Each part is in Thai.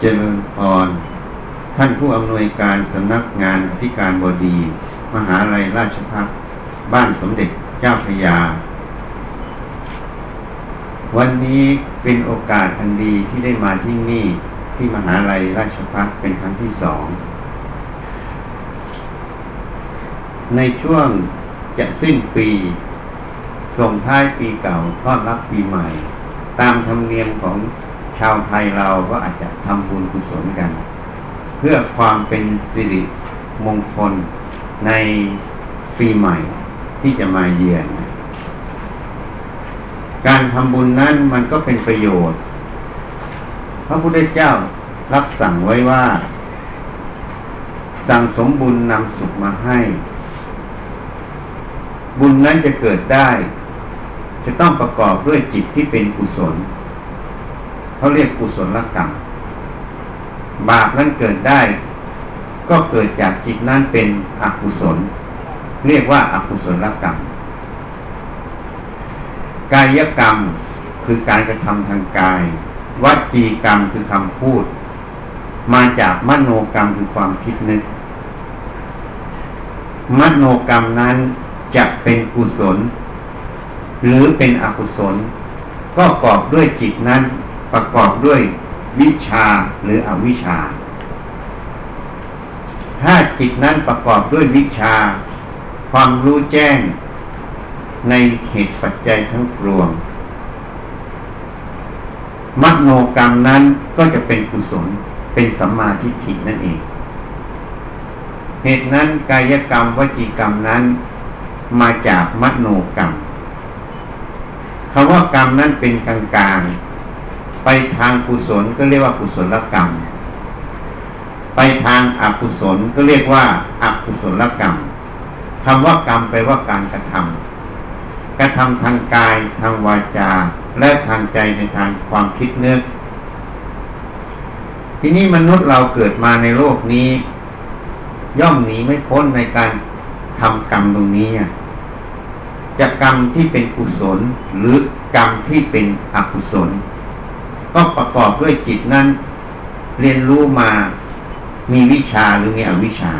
เจริญพร ท่านผู้อำนวยการสำนักงานอธิการบดี มหาลัยราชพัฒบ้านสมเด็จเจ้าพระยา วันนี้เป็นโอกาสอันดีที่ได้มาที่นี่ที่มหาลัยราชพัฒเป็นครั้งที่สอง ในช่วงจะสิ้นปี ส่งท้ายปีเก่าต้อนรับปีใหม่ ตามธรรมเนียมของ ชาวไทยเราก็อาจจะทำบุญกุศลกัน เพื่อความเป็นสิริมงคลในปีใหม่ที่จะมาเยือน การทำบุญนั้นมันก็เป็นประโยชน์ พระพุทธเจ้ารับสั่งไว้ว่า สั่งสมบุญนำสุขมาให้ บุญนั้นจะเกิดได้ จะต้องประกอบด้วยจิตที่เป็นกุศล เขาเรียกกุศลกรรม บาปนั้นเกิดได้ ก็เกิดจากจิตนั้นเป็นอกุศล เรียกว่าอากุศลกรรม กายกรรมคือการกระทำทางกาย วัจีกรรมคือคำพูด มาจากมโนกรรมคือความคิดนึก มโนกรรมนั้นจะเป็นกุศล หรือเป็นอกุศล ก็ประกอบด้วยจิตนั้น ประกอบด้วยวิชาหรืออวิชา ถ้าจิตนั้นประกอบด้วยวิชา ความรู้แจ้ง ในเหตุปัจจัยทั้งปวงมโนกรรมนั้นก็จะเป็นกุศลเป็นสัมมาทิฏฐินั่นเอง เหตุนั้นกายกรรมวจีกรรมนั้น มาจากมโนกรรมคำว่ากรรมนั้นเป็นกลางกลาง ไปทางกุศลก็เรียกว่ากุศลกรรม ไปทางอกุศลก็เรียกว่าอกุศลกรรมคำว่ากรรมแปลว่าการกระทำกระทำทางกายทางวาจา และทางใจในทางความคิดนึกทีนี้มนุษย์เราเกิดมาในโลกนี้ ย่อมหนีไม่พ้นในการทำกรรมตรงนี้จะกรรมที่เป็นกุศลหรือกรรมที่เป็นอกุศล ก็ประกอบด้วยจิตนั้น เรียนรู้มามีวิชาหรือมีอวิชา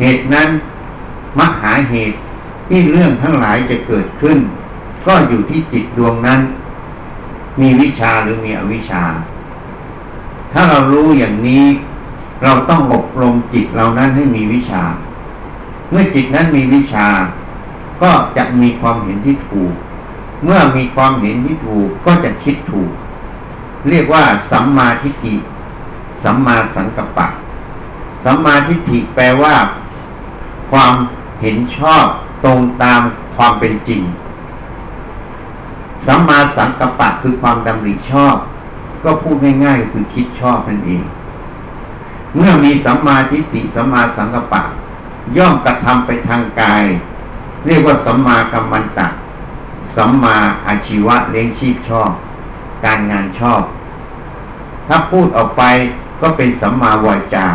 เหตุนั้นมหาเหตุที่เรื่องทั้งหลายจะเกิดขึ้น ก็อยู่ที่จิตดวงนั้น มีวิชาหรือมีอวิชา ถ้าเรารู้อย่างนี้ เราต้องอบรมจิตเรานั้นให้มีวิชา เมื่อจิตนั้นมีวิชา ก็จะมีความเห็นที่ถูก เมื่อมีความเห็นที่ถูกก็จะคิดถูก เรียกว่า สัมมาทิฏฐิสัมมาสังกัปปะ สัมมาทิฏฐิแปลว่า ความเห็นชอบตรงตามความเป็นจริง สัมมาสังกัปปะคือความดำริชอบ ก็พูดง่ายๆคือคิดชอบนั่นเอง เมื่อมีสัมมาทิฏฐิสัมมาสังกัปปะ ย่อมกระทำไปทางกาย เรียกว่าสัมมากัมมันตะ สัมมาอาชีวะเลี้ยงชีพชอบ การงานชอบ ถ้าพูดออกไปก็เป็นสัมมาวาจา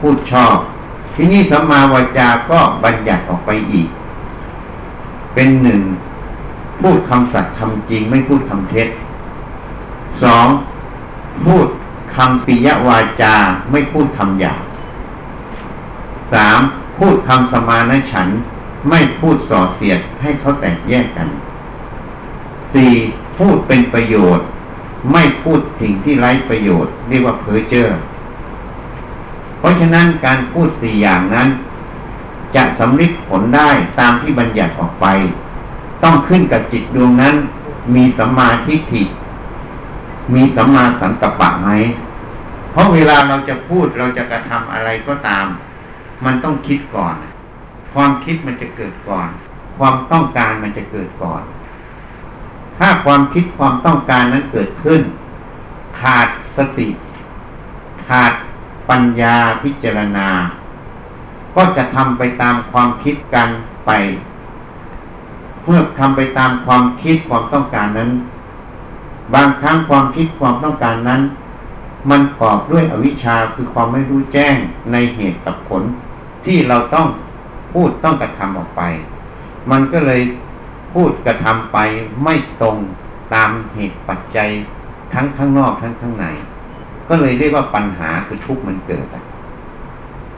พูดชอบ ที่นี่สัมมาวาจาก็บัญญัติออกไปอีก เป็นหนึ่งพูดคำสัตย์คำจริงไม่พูดคำเท็จสองพูดคำปิยวาจาไม่พูดคำหยาบสามพูดคำสมานฉันไม่พูดส่อเสียดให้เขาแตกแยกกัน สี่พูดเป็นประโยชน์ ไม่พูดสิ่งที่ไร้ประโยชน์ เรียกว่าเพ้อเจ้อเพราะฉะนั้นการพูดสี่อย่างนั้น จะสำลิดผลได้ตามที่บัญญัติออกไป ต้องขึ้นกับจิตดวงนั้น มีสัมมาทิฏฐิมีสัมมาสังกัปปะไหมเพราะเวลาเราจะพูดเราจะกระทำอะไรก็ตาม มันต้องคิดก่อน ความคิดมันจะเกิดก่อน ความต้องการมันจะเกิดก่อน ถ้าความคิดความต้องการนั้นเกิดขึ้น ขาดสติ ขาดปัญญาพิจารณา ก็จะทำไปตามความคิดกันไป เมื่อทำไปตามความคิดความต้องการนั้น บางครั้งความคิดความต้องการนั้น มันกอบด้วยอวิชชาคือความไม่รู้แจ้งในเหตุกับผลที่เราต้องพูดต้องกระทำออกไป มันก็เลย พูดกระทำไปไม่ตรงตามเหตุปัจจัยทั้งข้างนอกทั้งข้างใน ก็เลยเรียกว่าปัญหาคือทุกข์มันเกิด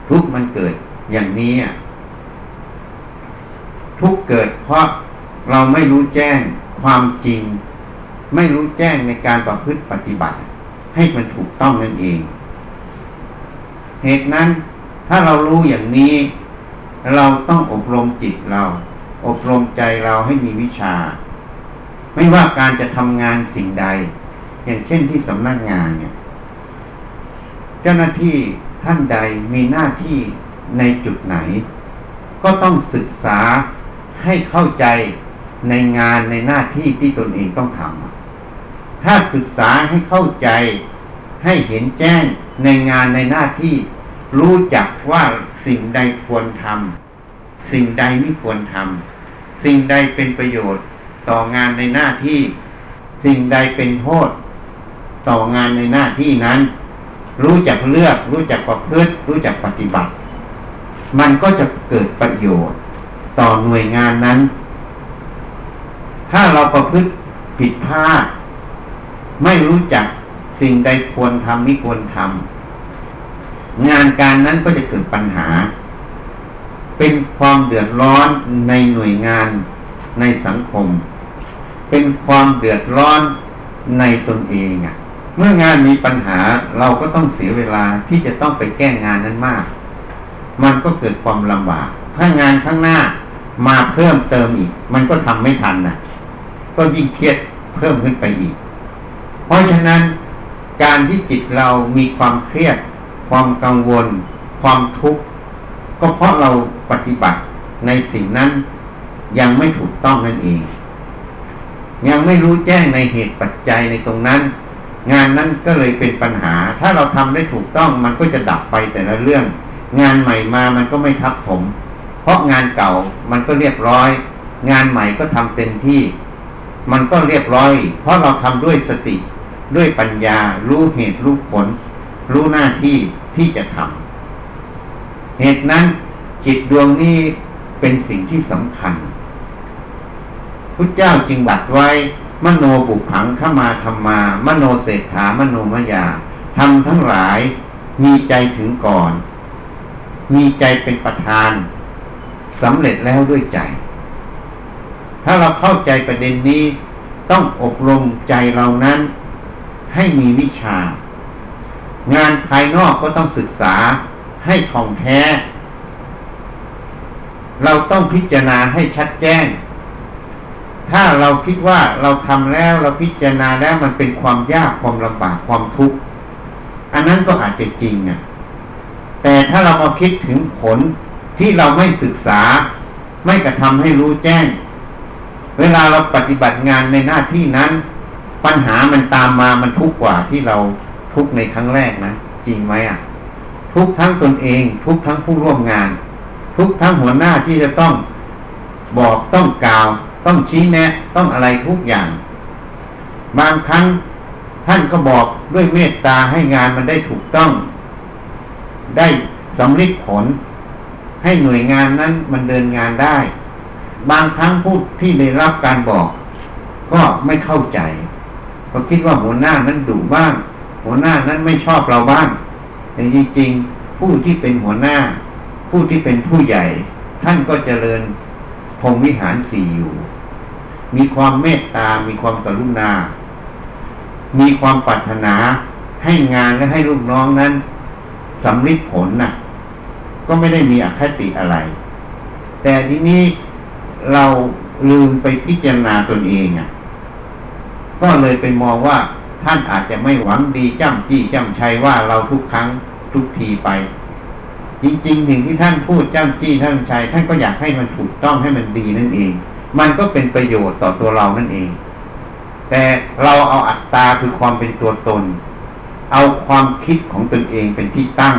ทุกข์มันเกิดอย่างนี้ทุกข์เกิดเพราะเราไม่รู้แจ้งความจริง ไม่รู้แจ้งในการประพฤติปฏิบัติ ให้มันถูกต้องนั่นเอง เหตุนั้นถ้าเรารู้อย่างนี้ เราต้องอบรมจิตเรา อบรมใจเราให้มีวิชา ไม่ว่าการจะทำงานสิ่งใด อย่างเช่นที่สำนักงานเนี่ย เจ้าหน้าที่ท่านใดมีหน้าที่ในจุดไหน ก็ต้องศึกษาให้เข้าใจในงานในหน้าที่ที่ตนเองต้องทำถ้าศึกษาให้เข้าใจให้เห็นแจ้งในงานในหน้าที่ รู้จักว่าสิ่งใดควรทำสิ่งใดไม่ควรทำ สิ่งใดเป็นประโยชน์ต่องานในหน้าที่ สิ่งใดเป็นโทษต่องานในหน้าที่นั้น รู้จักเลือก รู้จักประพฤติ รู้จักปฏิบัติ มันก็จะเกิดประโยชน์ต่อหน่วยงานนั้น ถ้าเราประพฤติผิดพลาดไม่รู้จักสิ่งใดควรทำไม่ควรทำงานการนั้นก็จะเกิดปัญหา เป็นความเดือดร้อนในหน่วยงานในสังคม เป็นความเดือดร้อนในตนเองอะ เมื่องานมีปัญหาเราก็ต้องเสียเวลาที่จะต้องไปแก้งานนั้นมาก มันก็เกิดความลำบาก ถ้างานข้างหน้ามาเพิ่มเติมอีก มันก็ทำไม่ทันนะก็ยิ่งเครียดเพิ่มขึ้นไปอีก เพราะฉะนั้นการที่จิตเรามีความเครียด ความกังวล ความทุกข์ ก็เพราะเราปฏิบัติในสิ่งนั้นยังไม่ถูกต้องนั่นเอง ยังไม่รู้แจ้งในเหตุปัจจัยในตรงนั้น งานนั้นก็เลยเป็นปัญหา ถ้าเราทำได้ถูกต้องมันก็จะดับไปแต่ละเรื่อง งานใหม่มามันก็ไม่ทับถม เพราะงานเก่ามันก็เรียบร้อย งานใหม่ก็ทำเต็มที่ มันก็เรียบร้อย เพราะเราทำด้วยสติ ด้วยปัญญา รู้เหตุรู้ผล รู้หน้าที่ที่จะทำ เหตุนั้นจิตดวงนี้เป็นสิ่งที่สำคัญพุทธเจ้าจึงบัดไว้ มโนบุพังเข้ามาธรรมา มโนเศรษฐามโนมยาทำทั้งหลายมีใจถึงก่อน มีใจเป็นประธานสำเร็จแล้วด้วยใจ ถ้าเราเข้าใจประเด็นนี้ ต้องอบรมใจเรานั้น ให้มีวิชา งานภายนอกก็ต้องศึกษา ให้ท่องแท้ เราต้องพิจารณาให้ชัดแจ้ง ถ้าเราคิดว่าเราทำแล้วเราพิจารณาแล้วมันเป็นความยากความลำบากความทุกข์อันนั้นก็อาจจะจริงอะแต่ถ้าเรามาคิดถึงผลที่เราไม่ศึกษา ไม่กระทำให้รู้แจ้ง เวลาเราปฏิบัติงานในหน้าที่นั้น ปัญหามันตามมามันทุกข์กว่าที่เราทุกข์ในครั้งแรกนะ จริงไหมอะ ทุกทั้งตนเอง ทุกทั้งผู้ร่วมงาน ทุกทั้งหัวหน้าที่จะต้องบอกต้องกล่าว ต้องชี้แนะ ต้องอะไรทุกอย่าง บางครั้งท่านก็บอกด้วยเมตตาให้งานมันได้ถูกต้อง ได้สำลิดผล ให้หน่วยงานนั้นมันเดินงานได้ บางครั้งผู้ที่ได้รับการบอก ก็ไม่เข้าใจก็คิดว่าหัวหน้านั้นดุบ้าง หัวหน้านั้นไม่ชอบเราบ้าง แต่จริงๆ ผู้ที่เป็นหัวหน้า ผู้ที่เป็นผู้ใหญ่ ท่านก็เจริญพรมวิหารสี่อยู่ มีความเมตตา มีความกรุณา มีความปรารถนาให้งานและให้ลูกน้องนั้นสำลิดผลนะ่ะ ก็ไม่ได้มีอคติอะไร แต่ทีนี้เราลืมไปพิจารณาตนเองอะ ก็เลยไปมองว่า ท่านอาจจะไม่หวังดีจ้ำจี้จ้ำชัยว่าเราทุกครั้งทุกทีไป จริงๆสิ่งที่ท่านพูดจ้ำจี้ท่านชัยท่านก็อยากให้มันถูกต้องให้มันดีนั่นเอง มันก็เป็นประโยชน์ต่อตัวเรานั่นเอง แต่เราเอาอัตตาคือความเป็นตัวตน เอาความคิดของตนเองเป็นที่ตั้ง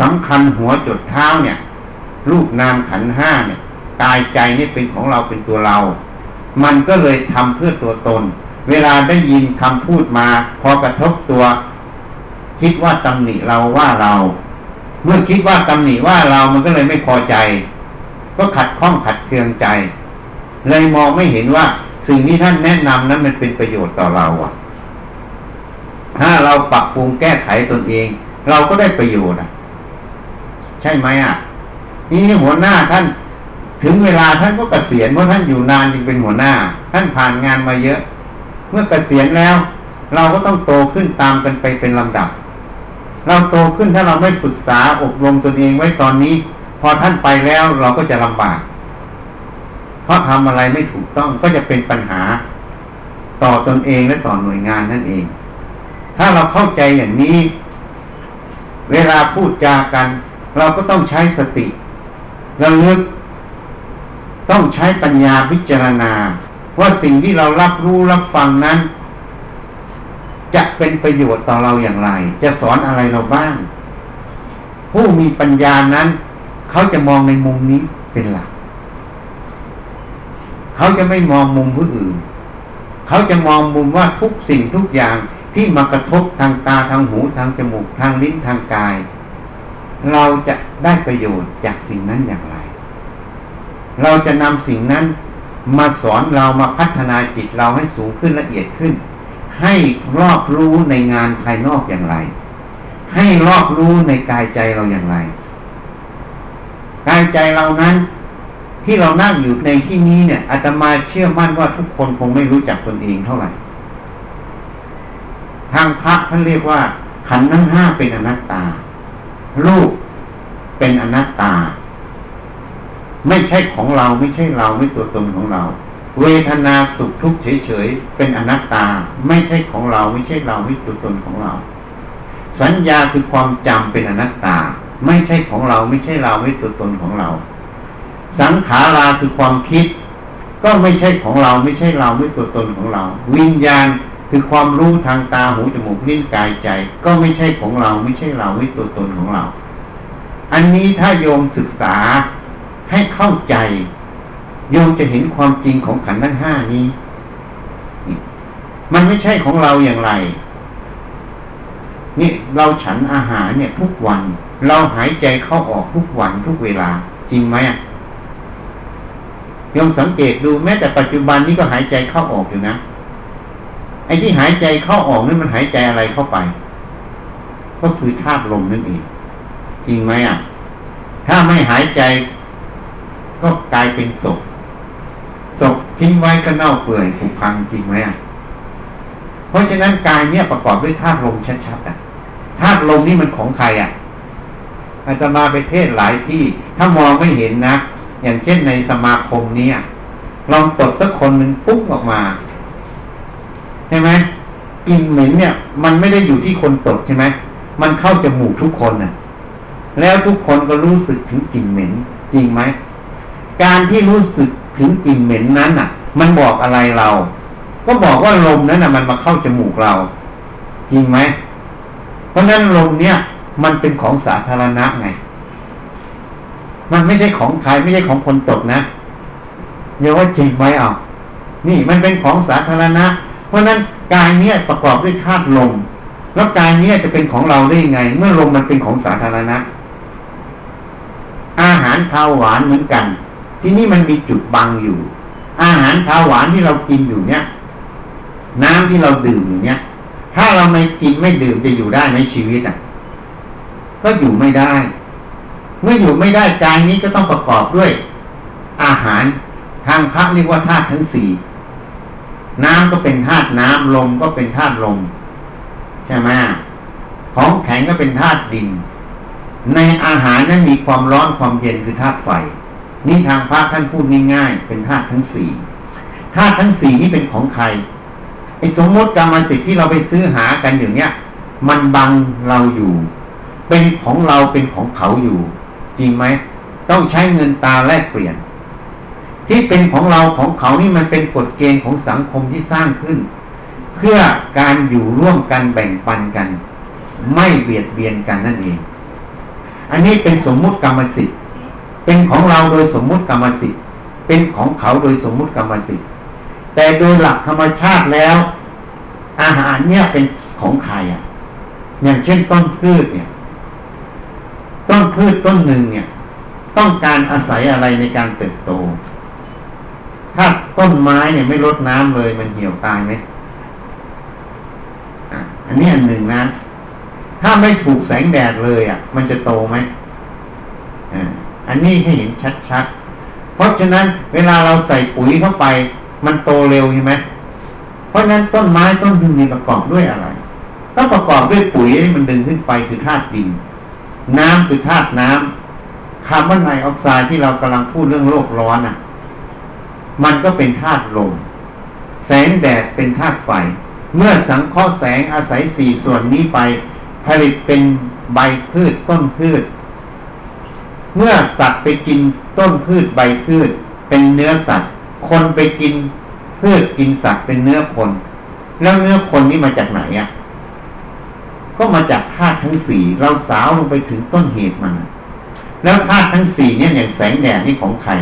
สำคัญหัวจดเท้าเนี่ยรูปนามขันห้าเนี่ยกายใจนี่เป็นของเราเป็นตัวเรา มันก็เลยทำเพื่อตัวตน เวลาได้ยินคำพูดมา พอกระทบตัว คิดว่าตำหนิเราว่าเรา เมื่อคิดว่าตำหนิว่าเรามันก็เลยไม่พอใจ ก็ขัดข้องขัดเคืองใจ เลยมองไม่เห็นว่าสิ่งที่ท่านแนะนำนั้นมันเป็นประโยชน์ต่อเราอะ ถ้าเราปรับปรุงแก้ไขตนเอง เราก็ได้ประโยชน์อะ ใช่ไหมอะ นี่หัวหน้าท่านถึงเวลาท่านก็เกษียณเพราะท่านอยู่นานจึงเป็นหัวหน้า ท่านผ่านงานมาเยอะ มื่อเกษียณแล้ว เราก็ต้องโตขึ้นตามกันไปเป็นลำดับ เราโตขึ้นถ้าเราไม่ศึกษาอบรมตนเองไว้ตอนนี้ พอท่านไปแล้วเราก็จะลำบาก เพราะทำอะไรไม่ถูกต้องก็จะเป็นปัญหา ต่อตนเองและต่อหน่วยงานนั่นเอง ถ้าเราเข้าใจอย่างนี้ เวลาพูดจากัน เราก็ต้องใช้สติระลึกต้องใช้ปัญญาพิจารณา ว่าสิ่งที่เรารับรู้รับฟังนั้น จะเป็นประโยชน์ต่อเราอย่างไร จะสอนอะไรเราบ้าง ผู้มีปัญญานั้น เขาจะมองในมุมนี้เป็นหลัก เขาจะไม่มองมุมผู้อื่น เขาจะมองมุมว่าทุกสิ่งทุกอย่างที่มากระทบทางตาทางหูทางจมูกทางลิ้นทางกาย เราจะได้ประโยชน์จากสิ่งนั้นอย่างไร เราจะนำสิ่งนั้น มาสอนเรามาพัฒนาจิตเราให้สูงขึ้นละเอียดขึ้น ให้รอบรู้ในงานภายนอกอย่างไร ให้รอบรู้ในกายใจเราอย่างไรกายใจเรานั้น ที่เรานั่งอยู่ในที่นี้เนี่ยอาตมาเชื่อมั่นว่าทุกคนคงไม่รู้จักตนเองเท่าไหร่ ทางพระท่านเรียกว่า ขันธ์ทั้งห้าเป็นอนัตตารูปเป็นอนัตตา ไม่ใช่ของเราไม่ใช่เราไม่ตัวตนของเรา เวทนาสุขทุกข์เฉยๆเป็นอนัตตา ไม่ใช่ของเราไม่ใช่เราไม่ตัวตนของเรา สัญญาคือความจำเป็นอนัตตา ไม่ใช่ของเราไม่ใช่เราไม่ตัวตนของเรา สังขาราคือความคิด ก็ไม่ใช่ของเราไม่ใช่เราไม่ตัวตนของเรา วิญญาณคือความรู้ทางตาหูจมูกลิ้นกายใจ ก็ไม่ใช่ของเราไม่ใช่เราไม่ตัวตนของเรา อันนี้ถ้าโยมศึกษา ให้เข้าใจโยมจะเห็นความจริงของขันธ์ทั้งห้านี้ มันไม่ใช่ของเราอย่างไร นี่เราฉันอาหารเนี่ยทุกวัน เราหายใจเข้าออกทุกวันทุกเวลา จริงไหมอะโยมสังเกตดูแม้แต่ปัจจุบันนี้ก็หายใจเข้าออกอยู่นะ ไอ้ที่หายใจเข้าออกนี่มันหายใจอะไรเข้าไป ก็คือธาตุลมนั่นเอง จริงไหมอะ ถ้าไม่หายใจ ก็กลายเป็นศพศพทิ้งไว้ก็เน่าเปื่อยผุพังจริงไหมอะเพราะฉะนั้นกายเนี่ยประกอบด้วยธาตุลมชัดๆอะธาตุลมนี่มันของใครอะอาจจะมาไปเทศหลายที่ ถ้ามองไม่เห็นนะ อย่างเช่นในสมาคมนี้ลองตดสักคนหนึ่งปุ๊บออกมาใช่ไหมกลิ่นเหม็นเนี่ย มันไม่ได้อยู่ที่คนตดใช่ไหมมันเข้าจมูกทุกคนน่ะ แล้วทุกคนก็รู้สึกถึงกลิ่นเหม็น จริงไหม การที่รู้สึกถึงกลิ่นเหม็นนั้นน่ะ มันบอกอะไรเรา ก็บอกว่าลมนั้นน่ะ มันมาเข้าจมูกเรา จริงไหม เพราะนั้นลมเนี่ย มันเป็นของสาธารณะไง มันไม่ใช่ของใครไม่ใช่ของคนตดนะอย่าว่าจริงไหมเอานี่มันเป็นของสาธารณะ เพราะนั้นกายเนี้ยประกอบด้วยธาตุลม แล้วกายเนี้ยจะเป็นของเราได้ยังไง เมื่อลมมันเป็นของสาธารณะ อาหารข้าวหวานเหมือนกัน ที่นี่มันมีจุดบังอยู่ อาหารข้าวหวานที่เรากินอยู่เนี้ยน้ำที่เราดื่มอยู่เนี้ยถ้าเราไม่กินไม่ดื่มจะอยู่ได้ไหมชีวิตอะ ก็อยู่ไม่ได้ เมื่ออยู่ไม่ได้กายนี้ก็ต้องประกอบด้วย อาหารทางพระเรียกว่าธาตุทั้งสี่น้ำก็เป็นธาตุน้ำลมก็เป็นธาตุลม ใช่ไหมของแข็งก็เป็นธาตุดิน ในอาหารนั้นมีความร้อนความเย็นคือธาตุไฟ นี่ทางพระท่านพูดง่ายๆเป็นธาตุทั้งสี่ธาตุทั้งสี่นี้เป็นของใครไอ้สมมติกรรมสิทธิ์ที่เราไปซื้อหากันอยู่เนี้ยมันบังเราอยู่ เป็นของเราเป็นของเขาอยู่ จริงไหมต้องใช้เงินตาแลกเปลี่ยน ที่เป็นของเราของเขานี่มันเป็นกฎเกณฑ์ของสังคมที่สร้างขึ้น เพื่อการอยู่ร่วมกันแบ่งปันกัน ไม่เบียดเบียนกันนั่นเอง อันนี้เป็นสมมุติกรรมสิทธิ์ เป็นของเราโดยสมมุติกรรมสิทธิ์ เป็นของเขาโดยสมมุติกรรมสิทธิ์ แต่โดยหลักธรรมชาติแล้ว อาหารเนี่ยเป็นของใครอะ อย่างเช่นต้นพืชเนี่ย ต้นพืชต้นหนึ่งเนี่ย ต้องการอาศัยอะไรในการเติบโต ถ้าต้นไม้เนี่ยไม่ลดน้ำเลยมันเหี่ยวตายไหมอันนี้อันหนึ่งนะ ถ้าไม่ถูกแสงแดดเลยอะ มันจะโตไหมอั อันนี้ให้เห็นชัดๆ เพราะฉะนั้นเวลาเราใส่ปุ๋ยเข้าไป มันโตเร็วใช่ไหมเพราะฉะนั้นต้นไม้ต้นดินมีประกอบด้วยอะไรต้องประกอบด้วยปุ๋ยที่มันดึงขึ้นไปคือธาตุดิน น้ำคือธาตุน้ำคาร์บอนไดออกไซด์ที่เรากำลังพูดเรื่องโลกร้อนอะ มันก็เป็นธาตุลม แสงแดดเป็นธาตุไฟ เมื่อสังเคราะห์แสงอาศัยสี่ส่วนนี้ไป ผลิตเป็นใบพืชต้นพืช เมื่อสัตว์ไปกินต้นพืชใบพืช เป็นเนื้อสัตว์ คนไปกินพืชกินสัตว์เป็นเนื้อคน แล้วเนื้อคนนี้มาจากไหนอะ ก็มาจากธาตุทั้งสี่เราสาวลงไปถึงต้นเหตุมัน แล้วธาตุทั้งสี่เนี่ยอย่างแสงแดดนี่ของใคร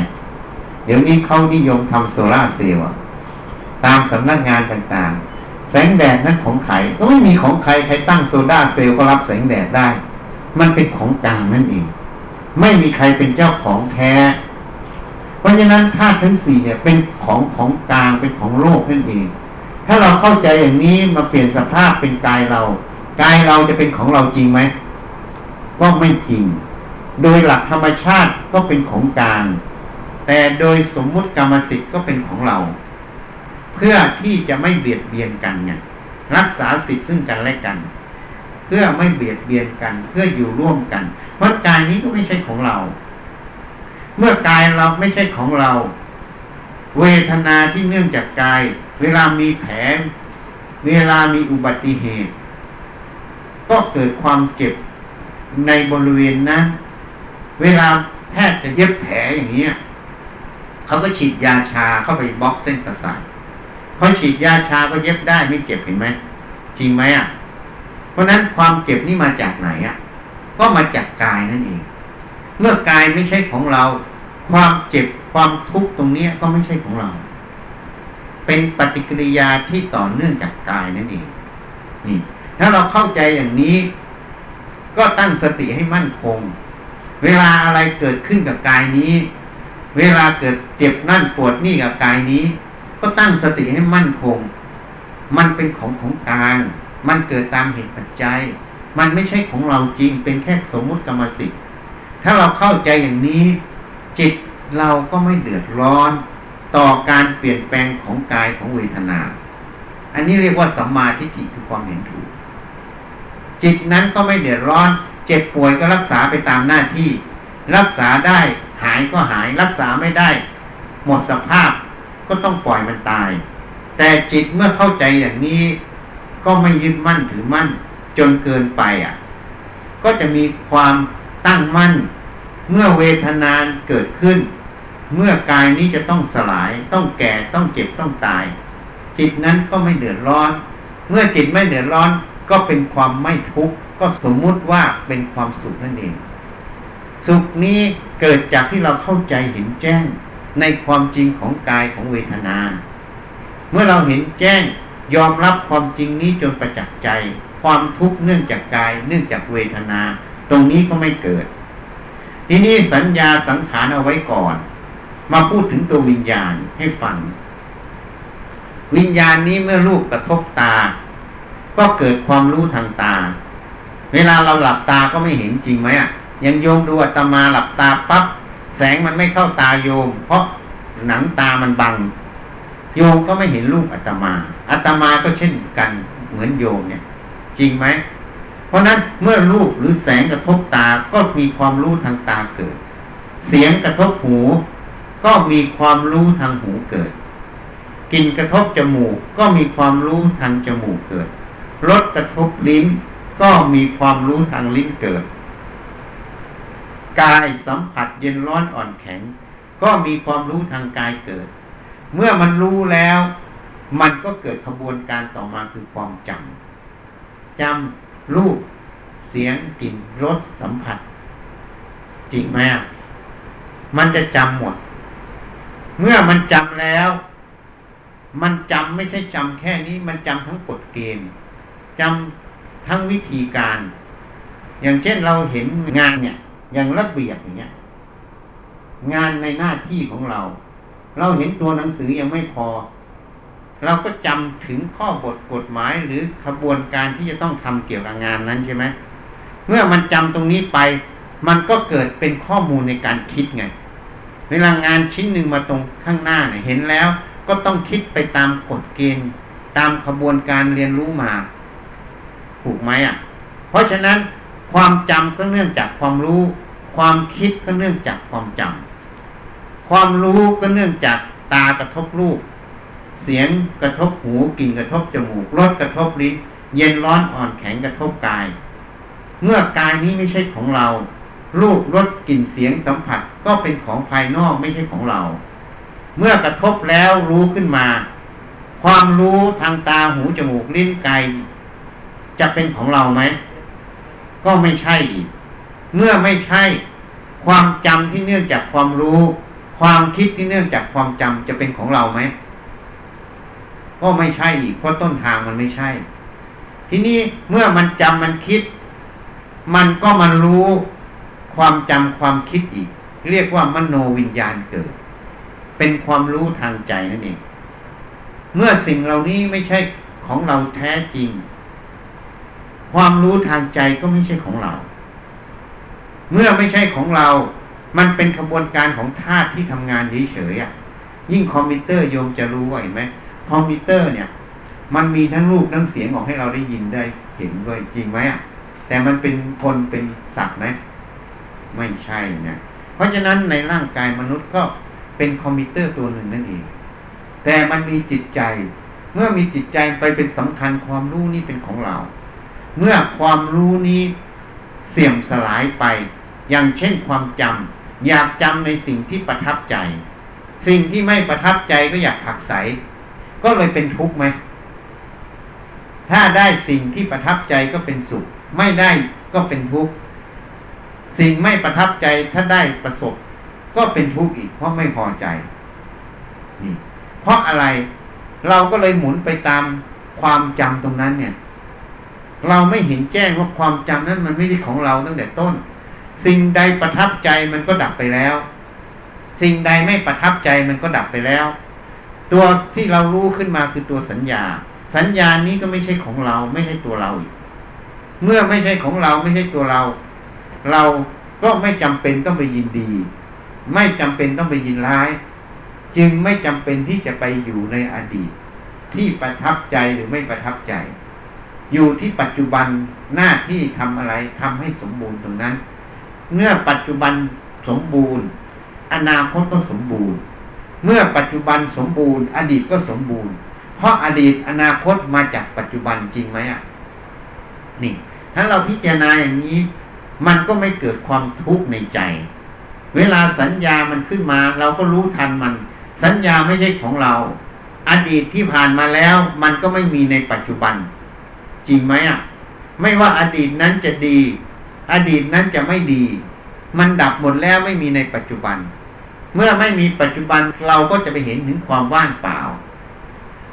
เดี๋ยวนี้เขานิยมทำโซลาเซลล์ตามสำนักงานต่างๆ แสงแดดนั้นของใครก็ไม่มีของใครใครตั้งโซลาเซลล์ก็รับแสงแดดได้ มันเป็นของกลางนั่นเอง ไม่มีใครเป็นเจ้าของแท้ เพราะฉะนั้นธาตุทั้งสี่เนี่ยเป็นของของกลางเป็นของโลกนั่นเอง ถ้าเราเข้าใจอย่างนี้มาเปลี่ยนสภาพเป็นกายเรา กายเราจะเป็นของเราจริงไหมก็ไม่จริง โดยหลักธรรมชาติก็เป็นของกลาง แต่โดยสมมุติกรรมสิทธิ์ก็เป็นของเรา เพื่อที่จะไม่เบียดเบียนกันไงรักษาสิทธิ์ซึ่งกันและกัน เพื่อไม่เบียดเบียนกัน เพื่ออยู่ร่วมกันเพราะกายนี้ก็ไม่ใช่ของเรา เมื่อกายเราไม่ใช่ของเรา เวทนาที่เนื่องจากกาย เวลามีแผลเวลามีอุบัติเหตุ ก็เกิดความเจ็บในบริเวณนั้นเวลาแพทย์จะเย็บแผลอย่างนี้ยเขาก็ฉีดยาชาเข้าไปบล็อกเส้นประสาทพอฉีดยาชาก็เย็บได้ไม่เจ็บเห็นไหมจริงไหมอะ เพราะนั้นความเจ็บนี่มาจากไหนอะ ก็มาจากกายนั่นเอง เมื่อกายไม่ใช่ของเรา ความเจ็บความทุกข์ตรงนี้ก็ไม่ใช่ของเรา เป็นปฏิกิริยาที่ต่อเนื่องจากกายนั่นเอง นี่ ถ้าเราเข้าใจอย่างนี้ ก็ตั้งสติให้มั่นคง เวลาอะไรเกิดขึ้นกับกายนี้ เวลาเกิดเจ็บนั่นปวดนี่กับกายนี้ ก็ตั้งสติให้มั่นคง มันเป็นของของกลาง มันเกิดตามเหตุปัจจัย มันไม่ใช่ของเราจริง เป็นแค่สมมุติกรรมสิทธิ์ ถ้าเราเข้าใจอย่างนี้ จิตเราก็ไม่เดือดร้อน ต่อการเปลี่ยนแปลงของกายของเวทนา อันนี้เรียกว่าสัมมาทิฏฐิคือความเห็นถูก จิตนั้นก็ไม่เดือดร้อน เจ็บป่วยก็รักษาไปตามหน้าที่ รักษาได้หายก็หาย รักษาไม่ได้ หมดสภาพก็ต้องปล่อยมันตาย แต่จิตเมื่อเข้าใจอย่างนี้ ก็ไม่ยึดมั่นถือมั่น จนเกินไปอะ ก็จะมีความตั้งมั่น เมื่อเวทนานเกิดขึ้น เมื่อกายนี้จะต้องสลาย ต้องแก่ต้องเจ็บต้องตาย จิตนั้นก็ไม่เดือดร้อน เมื่อจิตไม่เดือดร้อนก็เป็นความไม่ทุกข์ก็สมมุติว่าเป็นความสุขนั่นเอง สุขนี้เกิดจากที่เราเข้าใจเห็นแจ้งในความจริงของกายของเวทนา เมื่อเราเห็นแจ้ง ยอมรับความจริงนี้จนประจักษ์ใจ ความทุกข์เนื่องจากกาย เนื่องจากเวทนา ตรงนี้ก็ไม่เกิด ทีนี้สัญญาสังขารเอาไว้ก่อน มาพูดถึงตัววิญญาณให้ฟัง วิญญาณนี้เมื่อรูปกระทบตา ก็เกิดความรู้ทางตา เวลาเราหลับตาก็ไม่เห็นจริงไหมอะยังโยมดูอาตมาหลับตาปับ๊บแสงมันไม่เข้าตาโยม เพราะหนังตามันบัง โยมก็ไม่เห็นรูปอาตมาอาตมาก็เช่นกันเหมือนโยมเนี่ย จริงไหม เพราะนั้นเมื่อรูปหรือแสงกระทบตาก็มีความรู้ทางตาเกิด เสียงกระทบหู ก็มีความรู้ทางหูเกิดกลิ่นกระทบจมูกก็มีความรู้ทางจมูกเกิดรสกระทบลิ้น ก็มีความรู้ทางลิ้นเกิด กายสัมผัสเย็นร้อนอ่อนแข็ง ก็มีความรู้ทางกายเกิด เมื่อมันรู้แล้ว มันก็เกิดขบวนการต่อมาคือความจำจำรูปเสียงกลิ่นรสสัมผัสจริงไหมมันจะจำหมด เมื่อมันจำแล้ว มันจำไม่ใช่จำแค่นี้ มันจำทั้งกฎเกณฑ์จำทั้งวิธีการ อย่างเช่นเราเห็นงานเนี่ย อย่างระเบียบอย่างเงี้ย งานในหน้าที่ของเรา เราเห็นตัวหนังสือยังไม่พอ เราก็จำถึงข้อบทกฎหมายหรือขบวนการที่จะต้องทำเกี่ยวกับงานนั้นใช่ไหมเมื่อมันจำตรงนี้ไป มันก็เกิดเป็นข้อมูลในการคิดไงเวลางานชิ้นหนึ่งมาตรงข้างหน้าเนี่ยเห็นแล้ว ก็ต้องคิดไปตามกฎเกณฑ์ตามขบวนการเรียนรู้มา ถูกไหมอะ เพราะฉะนั้นความจำก็เนื่องจากความรู้ ความคิดก็เนื่องจากความจำ ความรู้ก็เนื่องจากตากระทบรูป เสียงกระทบหูกลิ่นกระทบจมูกรสกระทบลิ้นเย็นร้อนอ่อนแข็งกระทบกาย เมื่อกายนี้ไม่ใช่ของเรา รูปรสกลิ่นเสียงสัมผัสก็เป็นของภายนอกไม่ใช่ของเรา เมื่อกระทบแล้วรู้ขึ้นมา ความรู้ทางตาหูจมูกลิ้นกายจะเป็นของเราไหมก็ไม่ใช่อีก เมื่อไม่ใช่ ความจำที่เนื่องจากความรู้ ความคิดที่เนื่องจากความจำจะเป็นของเราไหมก็ไม่ใช่อีกเพราะต้นทางมันไม่ใช่ ทีนี้เมื่อมันจำมันคิด มันก็มันรู้ความจำความคิดอีก เรียกว่ามโนวิญญาณเกิด เป็นความรู้ทางใจนั่นเองเมื่อสิ่งเหล่านี้ไม่ใช่ของเราแท้จริง ความรู้ทางใจก็ไม่ใช่ของเรา เมื่อไม่ใช่ของเรา มันเป็นขบวนการของธาตุที่ทำงานเฉยๆอะยิ่งคอมพิวเตอร์โยมจะรู้ว่าเห็นไหมคอมพิวเตอร์เนี่ย มันมีทั้งรูปทั้งเสียงออกให้เราได้ยินได้เห็นด้วยจริงไหมอะแต่มันเป็นคนเป็นสัตว์ไหมไม่ใช่นะเพราะฉะนั้นในร่างกายมนุษย์ก็เป็นคอมพิวเตอร์ตัวหนึ่งนั่นเอง แต่มันมีจิตใจ เมื่อมีจิตใจไปเป็นสำคัญความรู้นี่เป็นของเรา เมื่อความรู้นี้เสื่อมสลายไป อย่างเช่นความจำ อยากจำในสิ่งที่ประทับใจ สิ่งที่ไม่ประทับใจก็อยากผักใส ก็เลยเป็นทุกข์ไหม ถ้าได้สิ่งที่ประทับใจก็เป็นสุข ไม่ได้ก็เป็นทุกข์ สิ่งไม่ประทับใจถ้าได้ประสบ ก็เป็นทุกข์อีก เพราะไม่พอใจ นี่ เพราะอะไร เราก็เลยหมุนไปตามความจำตรงนั้นเนี่ย เราไม่เห็นแจ้งว่าความจำนั้นมันไม่ใช่ของเราตั้งแต่ต้น สิ่งใดประทับใจมันก็ดับไปแล้ว สิ่งใดไม่ประทับใจมันก็ดับไปแล้ว ตัวที่เรารู้ขึ้นมาคือตัวสัญญา สัญญานี้ก็ไม่ใช่ของเราไม่ใช่ตัวเราอีกเมื่อไม่ใช่ของเราไม่ใช่ตัวเรา เราก็ไม่จำเป็นต้องไปยินดี ไม่จำเป็นต้องไปยินร้าย จึงไม่จำเป็นที่จะไปอยู่ในอดีต ที่ประทับใจหรือไม่ประทับใจ อยู่ที่ปัจจุบันหน้าที่ทำอะไรทำให้สมบูรณ์ตรงนั้น เมื่อปัจจุบันสมบูรณ์ อนาคตก็สมบูรณ์ เมื่อปัจจุบันสมบูรณ์ อดีตก็สมบูรณ์ เพราะอดีตอนาคตมาจากปัจจุบันจริงไหมอะนี่ ถ้าเราพิจารณาอย่างนี้ มันก็ไม่เกิดความทุกข์ในใจ เวลาสัญญามันขึ้นมา เราก็รู้ทันมัน สัญญาไม่ใช่ของเรา อดีตที่ผ่านมาแล้ว มันก็ไม่มีในปัจจุบัน จริงไหมอะ ไม่ว่าอดีตนั้นจะดี อดีตนั้นจะไม่ดี มันดับหมดแล้วไม่มีในปัจจุบัน เมื่อไม่มีปัจจุบันเราก็จะไปเห็นถึงความว่างเปล่า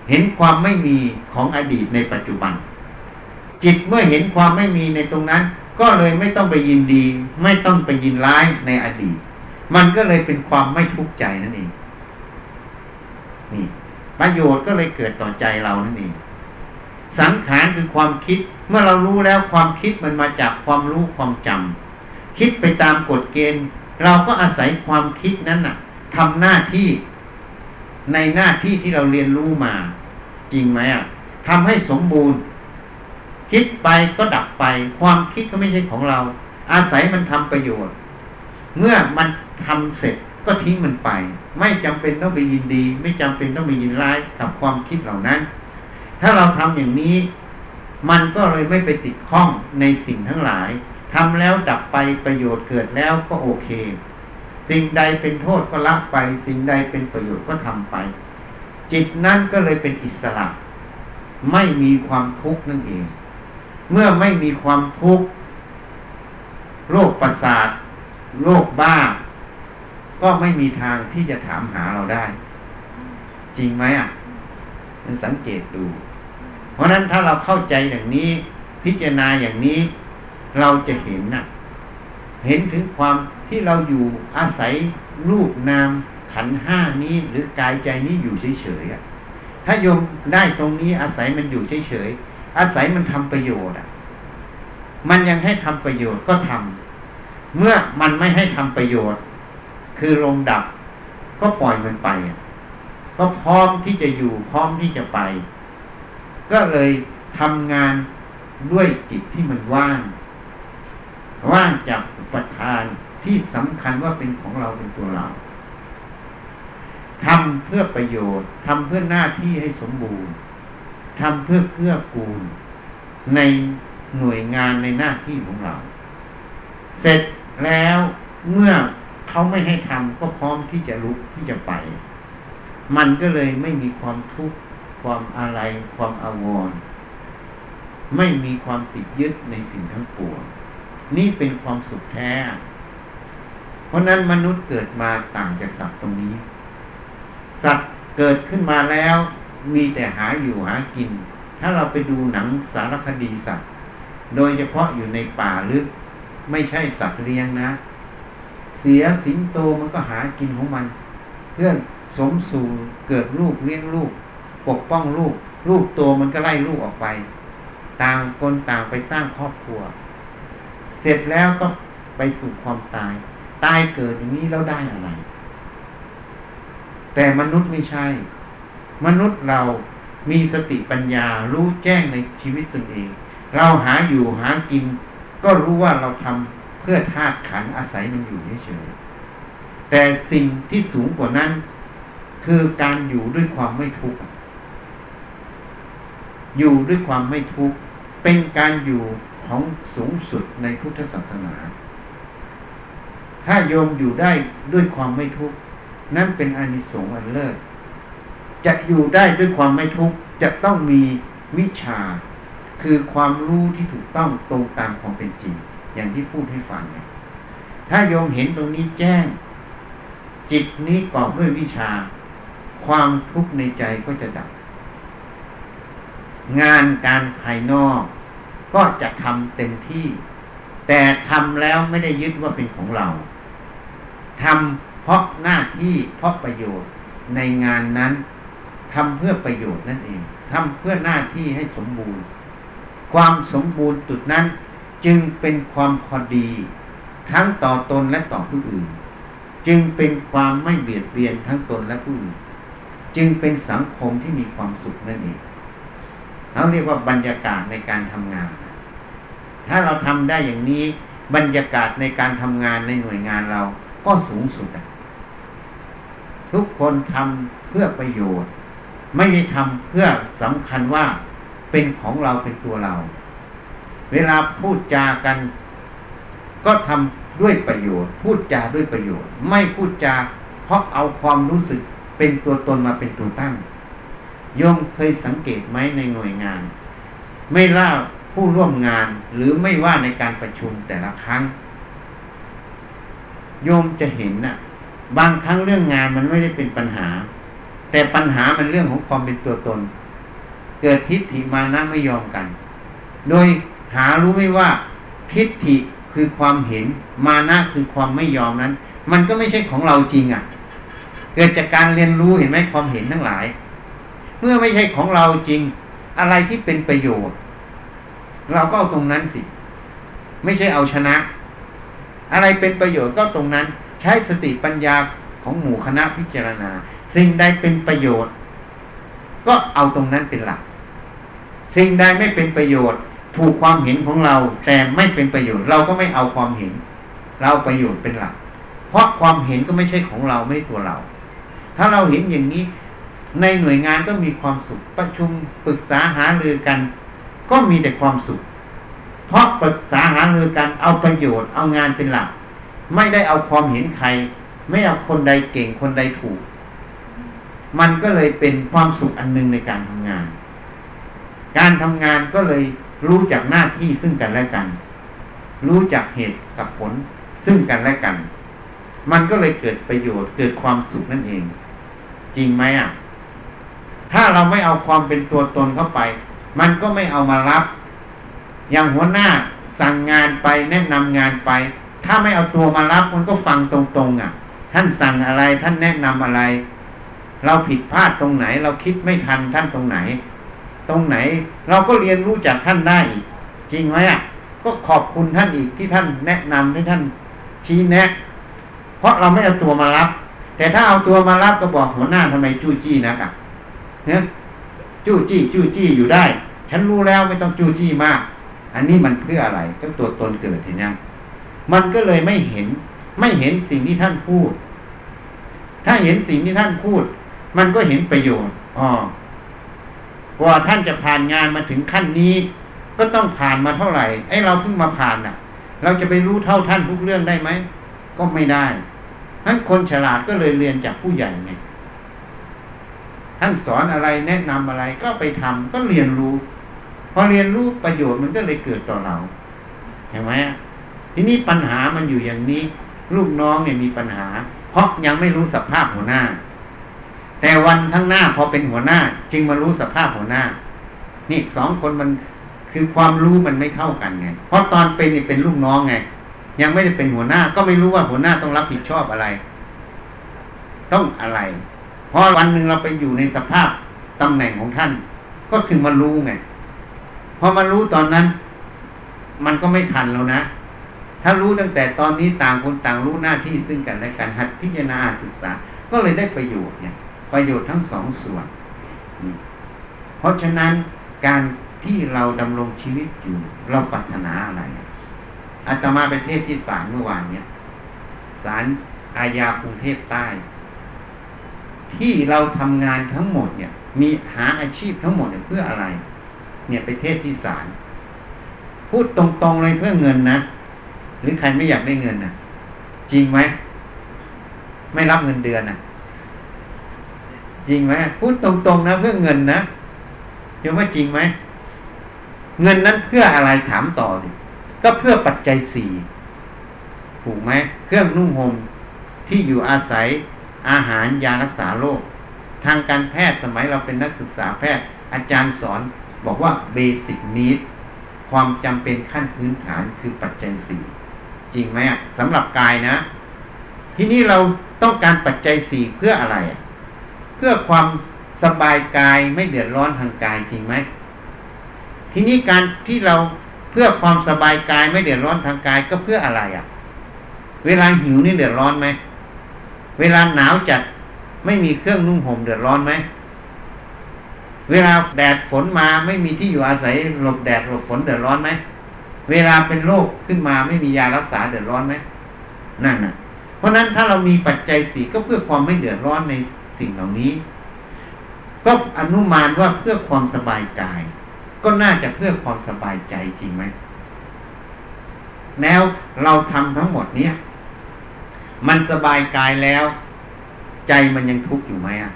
เห็นความไม่มีของอดีตในปัจจุบัน จิตเมื่อเห็นความไม่มีในตรงนั้น ก็เลยไม่ต้องไปยินดี ไม่ต้องไปยินร้ายในอดีต มันก็เลยเป็นความไม่ทุกข์ใจนั่นเองนี่ประโยชน์ก็เลยเกิดต่อใจเรานั่นเองสังขารคือความคิด เมื่อเรารู้แล้วความคิดมันมาจากความรู้ความจำคิดไปตามกฎเกณฑ์ เราก็อาศัยความคิดนั้นน่ะทำหน้าที่ในหน้าที่ที่เราเรียนรู้มา จริงไหมอะทำให้สมบูรณ์ คิดไปก็ดับไป ความคิดก็ไม่ใช่ของเรา อาศัยมันทำประโยชน์ เมื่อมันทำเสร็จก็ทิ้งมันไป ไม่จำเป็นต้องไปยินดี ไม่จำเป็นต้องไปยินร้ายกับความคิดเหล่านั้น ถ้าเราทำอย่างนี้ มันก็เลยไม่ไปติดข้องในสิ่งทั้งหลายทำแล้วดับไปประโยชน์เกิดแล้วก็โอเค สิ่งใดเป็นโทษก็ละไป สิ่งใดเป็นประโยชน์ก็ทำไป จิตนั้นก็เลยเป็นอิสระ ไม่มีความทุกข์นั่นเอง เมื่อไม่มีความทุกข์โรคประสาทโรคบ้า ก็ไม่มีทางที่จะถามหาเราได้ จริงไหมอะมันสังเกตดู เพราะนั้นถ้าเราเข้าใจอย่างนี้ พิจารณาอย่างนี้ เราจะเห็นนะเห็นถึงความที่เราอยู่อาศัยรูปนามขันห้านี้หรือกายใจนี้อยู่เฉยๆถ้าโยมได้ตรงนี้อาศัยมันอยู่เฉยๆอาศัยมันทำประโยชน์อะ มันยังให้ทำประโยชน์ก็ทำเมื่อมันไม่ให้ทำประโยชน์ คือลงดับก็ปล่อยมันไป ก็พร้อมที่จะอยู่พร้อมที่จะไป ก็เลยทำงานด้วยจิตที่มันว่าง ว่างจากอุปทานที่สำคัญว่าเป็นของเราเป็นตัวเราทำเพื่อประโยชน์ทำเพื่อหน้าที่ให้สมบูรณ์ทำเพื่อเกื้อกูล ในหน่วยงานในหน้าที่ของเรา เสร็จแล้วเมื่อเขาไม่ให้ทำก็พร้อมที่จะลุกที่จะไป มันก็เลยไม่มีความทุกข์ ความอะไรความอาวรณ์ไม่มีความติดยึดในสิ่งทั้งปวงนี่เป็นความสุขแท้ เพราะนั้นมนุษย์เกิดมาต่างจากสัตว์ตรงนี้ สัตว์เกิดขึ้นมาแล้วมีแต่หาอยู่หากิน ถ้าเราไปดูหนังสารคดีสัตว์ โดยเฉพาะอยู่ในป่าลึก ไม่ใช่สัตว์เลี้ยงนะ เสียสิงโตมันก็หากินของมัน เพื่อสมสู่เกิดลูกเลี้ยงลูก ปกป้องลูก ลูกโตมันก็ไล่ลูกออกไป ต่างคนต่างไปสร้างครอบครัว เสร็จแล้วก็ไปสู่ความตาย ตายเกิดอย่างนี้แล้วได้อะไร แต่มนุษย์ไม่ใช่ มนุษย์เรามีสติปัญญารู้แจ้งในชีวิตตนเอง เราหาอยู่หากิน ก็รู้ว่าเราทำเพื่อธาตุขันอาศัยมันอยู่เฉยแต่สิ่งที่สูงกว่านั้น คือการอยู่ด้วยความไม่ทุกข์ อยู่ด้วยความไม่ทุกข์เป็นการอยู่ของสูงสุดในพุทธศาสนา ถ้าโยมอยู่ได้ด้วยความไม่ทุกข์นั่นเป็นอานิสงส์อันเลิศจะอยู่ได้ด้วยความไม่ทุกข์จะต้องมีวิชา คือความรู้ที่ถูกต้องตรงตามความเป็นจริง อย่างที่พูดให้ฟังเนี่ยถ้าโยมเห็นตรงนี้แจ้ง จิตนี้กอบด้วยวิชา ความทุกข์ในใจก็จะดับ งานการภายนอกก็จะทำเต็มที่ แต่ทำแล้วไม่ได้ยึดว่าเป็นของเราทำเพราะหน้าที่เพราะประโยชน์ในงานนั้นทำเพื่อประโยชน์นั่นเองทำเพื่อหน้าที่ให้สมบูรณ์ ความสมบูรณ์จุดนั้นจึงเป็นความพอดี ทั้งต่อตนและต่อผู้อื่น จึงเป็นความไม่เบียดเบียนทั้งตนและผู้อื่น จึงเป็นสังคมที่มีความสุขนั่นเอง เขาเรียกว่าบรรยากาศในการทำงาน ถ้าเราทำได้อย่างนี้บรรยากาศในการทำงานในหน่วยงานเราก็สูงสุดทุกคนทำเพื่อประโยชน์ ไม่ได้ทำเพื่อสำคัญว่าเป็นของเราเป็นตัวเรา เวลาพูดจากัน ก็ทำด้วยประโยชน์ พูดจาด้วยประโยชน์ ไม่พูดจาเพราะเอาความรู้สึกเป็นตัวตนมาเป็นตัวตั้ง โยมเคยสังเกตไหมในหน่วยงาน ไม่ล่าผู้ร่วมงานหรือไม่ว่าในการประชุมแต่ละครั้ง โยมจะเห็นนะ่ะ บางครั้งเรื่องงานมันไม่ได้เป็นปัญหา แต่ปัญหามันเรื่องของความเป็นตัวตน เกิดทิฏฐิมานะไม่ยอมกัน โดยหารู้ไม่ว่า ทิฏฐิคือความเห็นมานะคือความไม่ยอมนั้น มันก็ไม่ใช่ของเราจริงอะ่ะ เกิดจากการเรียนรู้เห็นไหมความเห็นทั้งหลาย เมื่อไม่ใช่ของเราจริง อะไรที่เป็นประโยชน์ เราก็เอาตรงนั้นสิ ไม่ใช่เอาชนะ อะไรเป็นประโยชน์ก็ตรงนั้น ใช้สติปัญญาของหมู่คณะพิจารณา สิ่งใดเป็นประโยชน์ ก็เอาตรงนั้นเป็นหลัก สิ่งใดไม่เป็นประโยชน์ ถูกความเห็นของเรา แต่ไม่เป็นประโยชน์ เราก็ไม่เอาความเห็น เราประโยชน์เป็นหลัก เพราะความเห็นก็ไม่ใช่ของเราไม่ตัวเรา ถ้าเราเห็นอย่างนี้ ในหน่วยงานก็มีความสุขประชุมปรึกษาหารือกัน ก็มีแต่ความสุข เพราะปรึกษาหารือกันเอาประโยชน์เอางานเป็นหลัก ไม่ได้เอาความเห็นใคร ไม่เอาคนใดเก่งคนใดถูก มันก็เลยเป็นความสุขอันหนึ่งในการทำงาน การทำงานก็เลยรู้จักหน้าที่ซึ่งกันและกัน รู้จักเหตุกับผลซึ่งกันและกัน มันก็เลยเกิดประโยชน์เกิดความสุขนั่นเอง จริงไหมอะ ถ้าเราไม่เอาความเป็นตัวตนเข้าไป มันก็ไม่เอามารับ อย่างหัวหน้าสั่งงานไปแนะนำงานไป ถ้าไม่เอาตัวมารับมันก็ฟังตรงๆอะ ท่านสั่งอะไรท่านแนะนำอะไร เราผิดพลาดตรงไหน เราคิดไม่ทันท่านตรงไหน ตรงไหน เราก็เรียนรู้จากท่านได้อีกจริงไหมอะก็ขอบคุณท่านอีกที่ท่านแนะนำให้ท่านชี้แนะ เพราะเราไม่เอาตัวมารับ แต่ถ้าเอาตัวมารับก็บอกหัวหน้าทำไมจู้จี้นักอะ เนี่ยจู้จี้จู้จี้อยู่ได้ ฉันรู้แล้วไม่ต้องจู้จี้มาก อันนี้มันเพื่ออะไรก็ตัวตนเกิดเห็นยังมันก็เลยไม่เห็น ไม่เห็นสิ่งที่ท่านพูด ถ้าเห็นสิ่งที่ท่านพูด มันก็เห็นประโยชน์อ๋อกว่าท่านจะผ่านงานมาถึงขั้นนี้ ก็ต้องผ่านมาเท่าไหร่ไอ้เราเพิ่งมาผ่านอะ เราจะไปรู้เท่าท่านทุกเรื่องได้ไหมก็ไม่ได้ท่านคนฉลาดก็เลยเรียนจากผู้ใหญ่ไง ท่านสอนอะไรแนะนำอะไรก็ไปทำก็เรียนรู้ พอเรียนรู้ประโยชน์มันก็เลยเกิดต่อเราเห็นไหมทีนี้ปัญหามันอยู่อย่างนี้ ลูกน้องเนี่ยมีปัญหา เพราะยังไม่รู้สภาพหัวหน้า แต่วันข้างหน้าพอเป็นหัวหน้า จึงมารู้สภาพหัวหน้า นี่สองคนมันคือความรู้มันไม่เท่ากันไง เพราะตอนเป็นนี่เป็นลูกน้องไง ยังไม่ได้เป็นหัวหน้า ก็ไม่รู้ว่าหัวหน้าต้องรับผิดชอบอะไร ต้องอะไร พอวันหนึ่งเราไปอยู่ในสภาพตำแหน่งของท่าน ก็คือมารู้ไงพอมารู้ตอนนั้น มันก็ไม่ทันแล้วนะ ถ้ารู้ตั้งแต่ตอนนี้ต่างคนต่างรู้หน้าที่ซึ่งกันและกันหัดพิจารณาศึกษา ก็เลยได้ประโยชน์เนี่ย ประโยชน์ทั้งสองส่วน เพราะฉะนั้นการที่เราดำรงชีวิตอยู่ เราปรารถนาอะไรอาตมาไปเทศที่ศาลเมื่อวานเนี่ยศาลอาญากรุงเทพใต้ ที่เราทำงานทั้งหมดเนี่ย มีหาอาชีพทั้งหมดเนี่ยเพื่ออะไร เนี่ยไปเทศที่ศาลพูดตรงๆเลยเพื่อเงินนะหรือใครไม่อยากได้เงินนะ่ะจริงไหมไม่รับเงินเดือนนะ่ะจริงไหมพูดตรงๆนะเพื่อเงินนะเดี๋ยวว่าจริงไหมเงินนั้นเพื่ออะไรถามต่อสิก็เพื่อปัจจัยสี่ถูกไหมเครื่องนุ่งห่มที่อยู่อาศัย อาหารยารักษาโรคทางการแพทย์สมัยเราเป็นนักศึกษาแพทย์ อาจารย์สอนบอกว่าเบสิกนิดความจำเป็นขั้นพื้นฐานคือปัจจัยสี่จริงไหมอะสำหรับกายนะ ที่นี้เราต้องการปัจจัยสี่เพื่ออะไร เพื่อความสบายกายไม่เดือดร้อนทางกายจริงไหมทีนี้การที่เราเพื่อความสบายกายไม่เดือดร้อนทางกายก็เพื่ออะไรอะ เวลาหิวนี่เดือดร้อนไหม เวลาหนาวจัดไม่มีเครื่องนุ่งห่มเดือดร้อนไหม เวลาแดดฝนมาไม่มีที่อยู่อาศัยหลบแดดหลบฝนเดือดร้อนไหม เวลาเป็นโรคขึ้นมาไม่มียารักษาเดือดร้อนไหมนั่นน่ะ เพราะนั้นถ้าเรามีปัจจัยสี่ก็เพื่อความไม่เดือดร้อนในสิ่งเหล่านี้ ก็อนุมานว่าเพื่อความสบายกาย ก็น่าจะเพื่อความสบายใจจริงไหมแล้วเราทำทั้งหมดเนี้ย มันสบายกายแล้ว ใจมันยังทุกข์อยู่ไหมอะ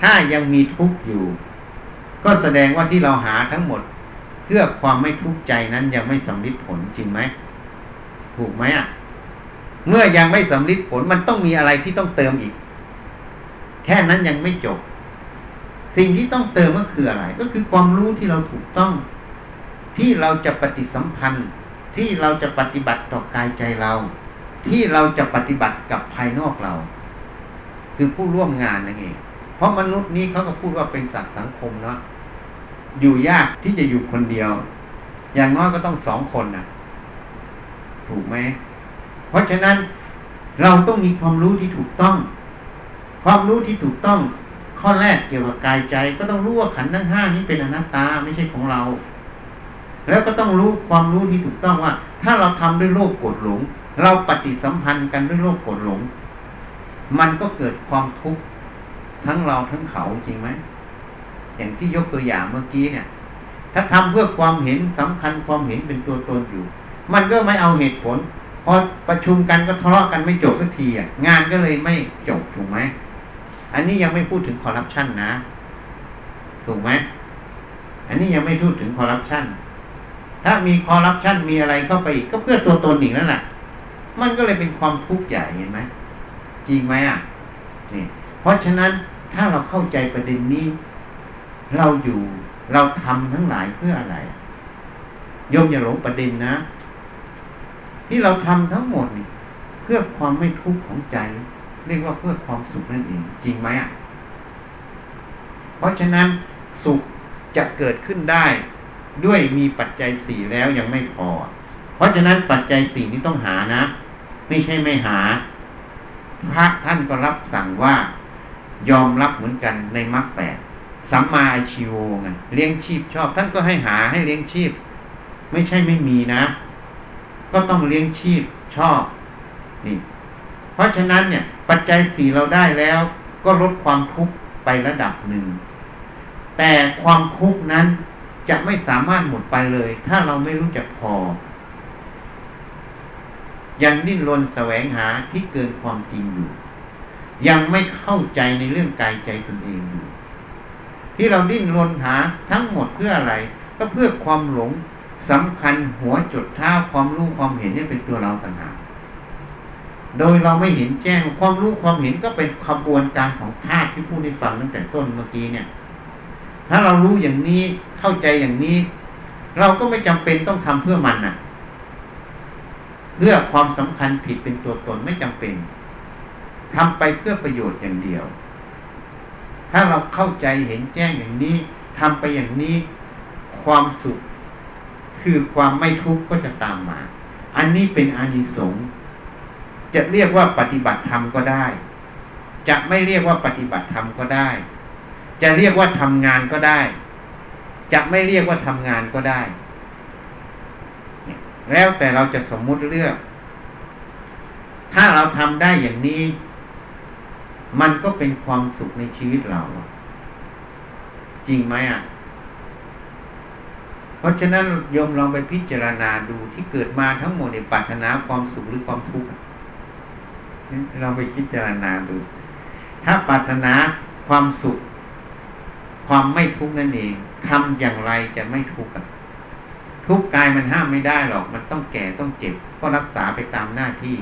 ถ้ายังมีทุกข์อยู่ ก็แสดงว่าที่เราหาทั้งหมด เพื่อความไม่ทุกข์ใจนั้นยังไม่สำลิดผลจริงไหม ถูกไหมอะ เมื่อยังไม่สำลิดผลมันต้องมีอะไรที่ต้องเติมอีก แค่นั้นยังไม่จบ สิ่งที่ต้องเติมก็คืออะไร ก็คือความรู้ที่เราถูกต้อง ที่เราจะปฏิสัมพันธ์ที่เราจะปฏิบัติต่อกายใจเรา ที่เราจะปฏิบัติกับภายนอกเรา คือผู้ร่วมงานนั่นเอง เพราะมนุษย์นี้เขาก็พูดว่าเป็นสัตว์สังคมเนาะอยู่ยากที่จะอยู่คนเดียว อย่างน้อยก็ต้องสองคนนะถูกไหมเพราะฉะนั้นเราต้องมีความรู้ที่ถูกต้อง ความรู้ที่ถูกต้อง ข้อแรกเกี่ยวกับกายใจ ก็ต้องรู้ว่าขันธ์ทั้งห้านี้เป็นอนัตตาไม่ใช่ของเรา แล้วก็ต้องรู้ความรู้ที่ถูกต้องว่า ถ้าเราทำด้วยโลกกดหลง เราปฏิสัมพันธ์กันด้วยโลกโกรธหลง มันก็เกิดความทุกข์ทั้งเราทั้งเขาจริงไหมอย่างที่ยกตัวอย่างเมื่อกี้เนี่ย ถ้าทำเพื่อความเห็นสำคัญความเห็นเป็นตัวตนอยู่ มันก็ไม่เอาเหตุผลพอประชุมกันก็ทะเลาะกันไม่จบสักทีอะงานก็เลยไม่จบถูกไหมอันนี้ยังไม่พูดถึงคอร์รัปชันนะ ถูกไหมอันนี้ยังไม่พูดถึงคอร์รัปชันถ้ามีคอร์รัปชันมีอะไรเข้าไปอีกก็เพื่อตัวตนอีกนั่นแหละ มันก็เลยเป็นความทุกข์ใหญ่เห็นไหมจริงไหมอะนี่เพราะฉะนั้นถ้าเราเข้าใจประเด็นนี้ เราอยู่เราทำทั้งหลายเพื่ออะไรโยมอย่าหลงประเด็นนะ ที่เราทำทั้งหมดนี่เพื่อความไม่ทุกข์ของใจ เรียกว่าเพื่อความสุขนั่นเอง จริงไหมอะเพราะฉะนั้นสุขจะเกิดขึ้นได้ ด้วยมีปัจจัยสี่แล้วยังไม่พอ เพราะฉะนั้นปัจจัยสี่นี้ต้องหานะ ไม่ใช่ไม่หา พระท่านก็รับสั่งว่ายอมรับเหมือนกันในมรรคแปดสัมมาอาชีวไงเลี้ยงชีพชอบ ท่านก็ให้หาให้เลี้ยงชีพ ไม่ใช่ไม่มีนะ ก็ต้องเลี้ยงชีพชอบนี่ เพราะฉะนั้นเนี่ย ปัจจัยสี่เราได้แล้ว ก็ลดความทุกข์ไประดับหนึ่ง แต่ความทุกข์นั้นจะไม่สามารถหมดไปเลย ถ้าเราไม่รู้จักพอ ยังดิ้นรนแสวงหาที่เกินความจริงอยู่ ยังไม่เข้าใจในเรื่องกายใจตนเองอยู่ ที่เราดิ้นรนหาทั้งหมดเพื่ออะไร ก็เพื่อความหลงสำคัญหัวจุดท้าความรู้ความเห็นนี่เป็นตัวเราต่างหากโดยเราไม่เห็นแจ้งความรู้ความเห็นก็เป็นขบวนการของธาตุที่พูดให้ฟังตั้งแต่ต้นเมื่อกี้เนี่ย ถ้าเรารู้อย่างนี้เข้าใจอย่างนี้ เราก็ไม่จำเป็นต้องทำเพื่อมันน่ะ เพื่อความสำคัญผิดเป็นตัวตนไม่จำเป็นทำไปเพื่อประโยชน์อย่างเดียว ถ้าเราเข้าใจเห็นแจ้งอย่างนี้ทำไปอย่างนี้ความสุข คือความไม่ทุกข์ก็จะตามมา อันนี้เป็นอานิสงส์จะเรียกว่าปฏิบัติธรรมก็ได้ จะไม่เรียกว่าปฏิบัติธรรมก็ได้ จะเรียกว่าทำงานก็ได้ จะไม่เรียกว่าทำงานก็ได้ แล้วแต่เราจะสมมุติเลือก ถ้าเราทำได้อย่างนี้ มันก็เป็นความสุขในชีวิตเรา จริงไหมอะ เพราะฉะนั้นโยมลองไปพิจารณาดูที่เกิดมาทั้งหมดในปรารถนาความสุขหรือความทุกข์เราไปพิจารณาดู ถ้าปรารถนาความสุข ความไม่ทุกข์นั่นเองทำอย่างไรจะไม่ทุกข์ ทุกกายมันห้ามไม่ได้หรอก มันต้องแก่ต้องเจ็บ ก็รักษาไปตามหน้าที่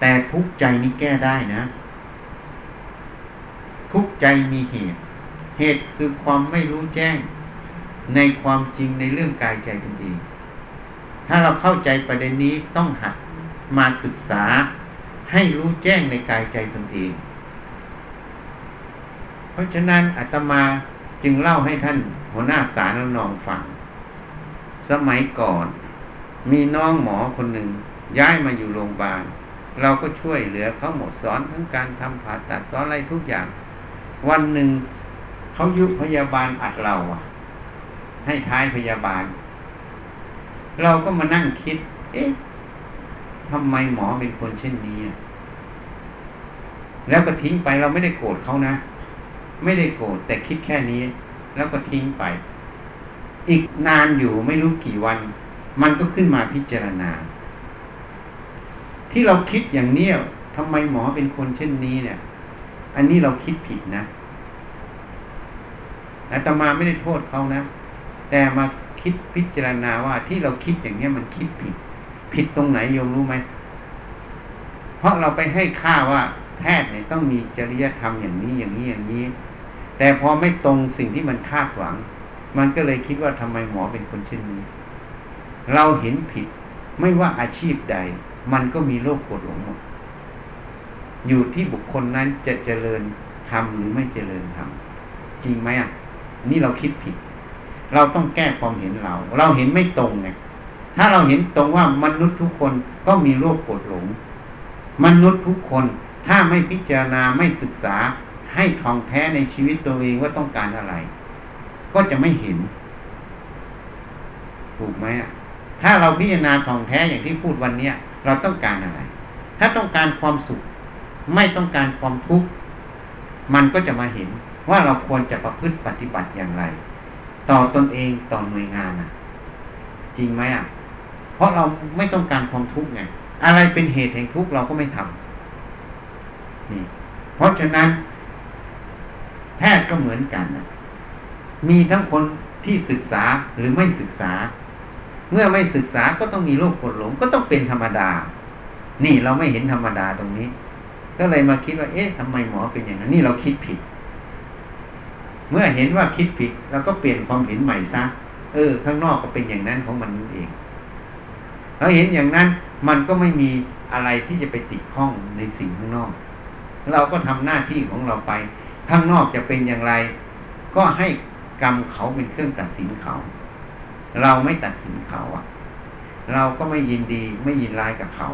แต่ทุกใจนี้แก้ได้นะ ทุกใจมีเหตุ เหตุคือความไม่รู้แจ้ง ในความจริงในเรื่องกายใจตนเองถ้าเราเข้าใจประเด็นนี้ต้องหัดมาศึกษาให้รู้แจ้งในกายใจตนเอง เพราะฉะนั้นอาตมาจึงเล่าให้ท่านหัวหน้าสารนองฟัง สมัยก่อน มีน้องหมอคนหนึ่งย้ายมาอยู่โรงพยาบาล เราก็ช่วยเหลือเขาหมดสอนทั้งการทำผ่าตัดสอนอะไรทุกอย่าง วันหนึ่งเขายุพยาบาลอัดเราอะให้ท้ายพยาบาล เราก็มานั่งคิด เอ๊ะทำไมหมอเป็นคนเช่นนี้แล้วก็ทิ้งไปเราไม่ได้โกรธเขานะ ไม่ได้โกรธแต่คิดแค่นี้ แล้วก็ทิ้งไป อีกนานอยู่ไม่รู้กี่วัน มันก็ขึ้นมาพิจารณา ที่เราคิดอย่างเนี้ยทำไมหมอเป็นคนเช่นนี้เนี่ย อันนี้เราคิดผิดนะอาตมาไม่ได้โทษเขานะ แต่มาคิดพิจารณาว่าที่เราคิดอย่างเนี้ยมันคิดผิด ผิดตรงไหนโยมรู้ไหมเพราะเราไปให้ค่าว่าแพทย์เนี่ยต้องมีจริยธรรมอย่างนี้อย่างนี้อย่างนี้ แต่พอไม่ตรงสิ่งที่มันคาดหวัง มันก็เลยคิดว่าทำไมหมอเป็นคนเช่นนี้ เราเห็นผิดไม่ว่าอาชีพใด มันก็มีโรคปวดหลงหมด อยู่ที่บุคคลนั้นจะเจริญทำหรือไม่เจริญทำจริงไหมอะ นี่เราคิดผิด เราต้องแก้ความเห็นเรา เราเห็นไม่ตรงไงถ้าเราเห็นตรงว่ามนุษย์ทุกคนก็มีโรคปวดหลง มนุษย์ทุกคนถ้าไม่พิจารณาไม่ศึกษาให้ทองแท้ในชีวิตตัวเองว่าต้องการอะไร ก็จะไม่เห็น ถูกไหมอะถ้าเราพิจารณาทองแท้อย่างที่พูดวันเนี้ยเราต้องการอะไร ถ้าต้องการความสุข ไม่ต้องการความทุกข์มันก็จะมาเห็นว่าเราควรจะประพฤติปฏิบัติอย่างไร ต่อตอนเองต่อหน่วยงานอะ จริงไหมอะ เพราะเราไม่ต้องการความทุกข์ไงอะไรเป็นเหตุแห่งทุกข์เราก็ไม่ทำนี่เพราะฉะนั้นแพทย์ก็เหมือนกันนะ มีทั้งคนที่ศึกษาหรือไม่ศึกษา เมื่อไม่ศึกษาก็ต้องมีโรคปวดหลงก็ต้องเป็นธรรมดา นี่เราไม่เห็นธรรมดาตรงนี้ ก็เลยมาคิดว่า เอ๊ะทำไมหมอเป็นอย่างนั้นนี่เราคิดผิด เมื่อเห็นว่าคิดผิดเราก็เปลี่ยนความเห็นใหม่ซะเออ ข้างนอกก็เป็นอย่างนั้นของมันเองเราเห็นอย่างนั้นมันก็ไม่มีอะไรที่จะไปติดข้องในสิ่งข้างนอก เราก็ทำหน้าที่ของเราไป ข้างนอกจะเป็นอย่างไร ก็ให้ กรรมเขาเป็นเครื่องตัดสินเขา เราไม่ตัดสินเขาอะเราก็ไม่ยินดีไม่ยินร้ายกับเขา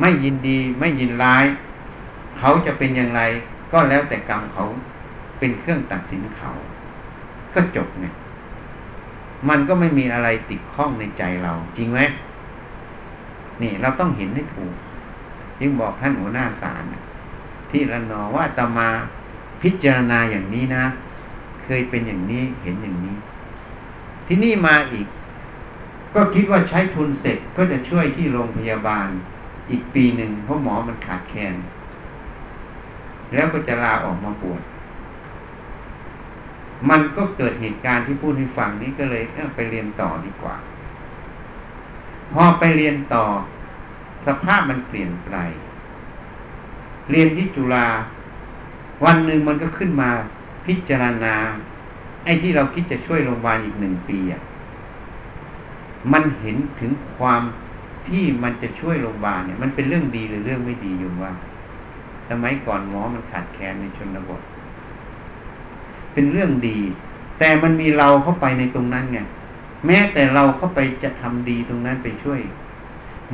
ไม่ยินดีไม่ยินร้าย เขาจะเป็นอย่างไร ก็แล้วแต่กรรมเขาเป็นเครื่องตัดสินเขา ก็จบเนี่ยมันก็ไม่มีอะไรติดข้องในใจเรา จริงไหมนี่เราต้องเห็นให้ถูกยิ่งบอกท่านหัวหน้าศาลที่ระนอว่าตมาพิจารณาอย่างนี้นะ เคยเป็นอย่างนี้เห็นอย่างนี้ ที่นี่มาอีก ก็คิดว่าใช้ทุนเสร็จก็จะช่วยที่โรงพยาบาล อีกปีหนึ่งเพราะหมอมันขาดแคลนแล้วก็จะลาออกมาปวดมันก็เกิดเหตุการณ์ที่พูดให้ฟังนี้ก็เลยเไปเรียนต่อดีกว่า พอไปเรียนต่อ สภาพมันเปลี่ยนไปเรียนที่จุฬาวันหนึ่งมันก็ขึ้นมา พิจารณา ไอ้ที่เราคิดจะช่วยโรงพยาบาลอีกหนึ่งปีอะมันเห็นถึงความที่มันจะช่วยโรงพยาบาลเนี่ย มันเป็นเรื่องดีหรือเรื่องไม่ดีอยู่ว่าสมัยก่อนหมอมันขาดแคลนในชนบท เป็นเรื่องดี แต่มันมีเราเข้าไปในตรงนั้นไงแม้แต่เราเข้าไปจะทำดีตรงนั้นไปช่วย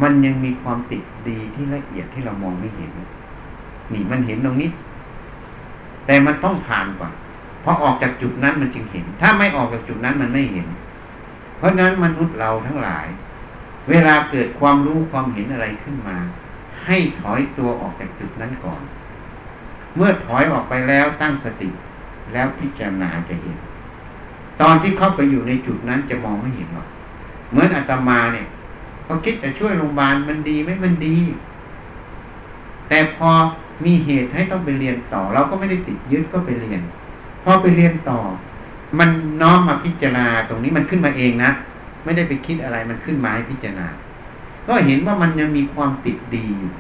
มันยังมีความติดดีที่ละเอียดที่เรามองไม่เห็น นี่มันเห็นตรงนี้ แต่มันต้องผ่านก่อน พอออกจากจุดนั้นมันจึงเห็น ถ้าไม่ออกจากจุดนั้นมันไม่เห็น เพราะนั้นมนุษย์เราทั้งหลาย เวลาเกิดความรู้ความเห็นอะไรขึ้นมา ให้ถอยตัวออกจากจุดนั้นก่อน เมื่อถอยออกไปแล้วตั้งสติ แล้วพิจารณาจะเห็น ตอนที่เข้าไปอยู่ในจุดนั้นจะมองไม่เห็นหรอกเหมือนอาตมาเนี่ยเขาคิดจะช่วยโรงพยาบาลมันดีไหมมันดี แต่พอมีเหตุให้ต้องไปเรียนต่อ เราก็ไม่ได้ติดยึดก็ไปเรียน พอไปเรียนต่อ มันน้อมมาพิจารณาตรงนี้มันขึ้นมาเองนะไม่ได้ไปคิดอะไรมันขึ้นมาให้พิจารณา ก็เห็นว่ามันยังมีความติดดีอยู่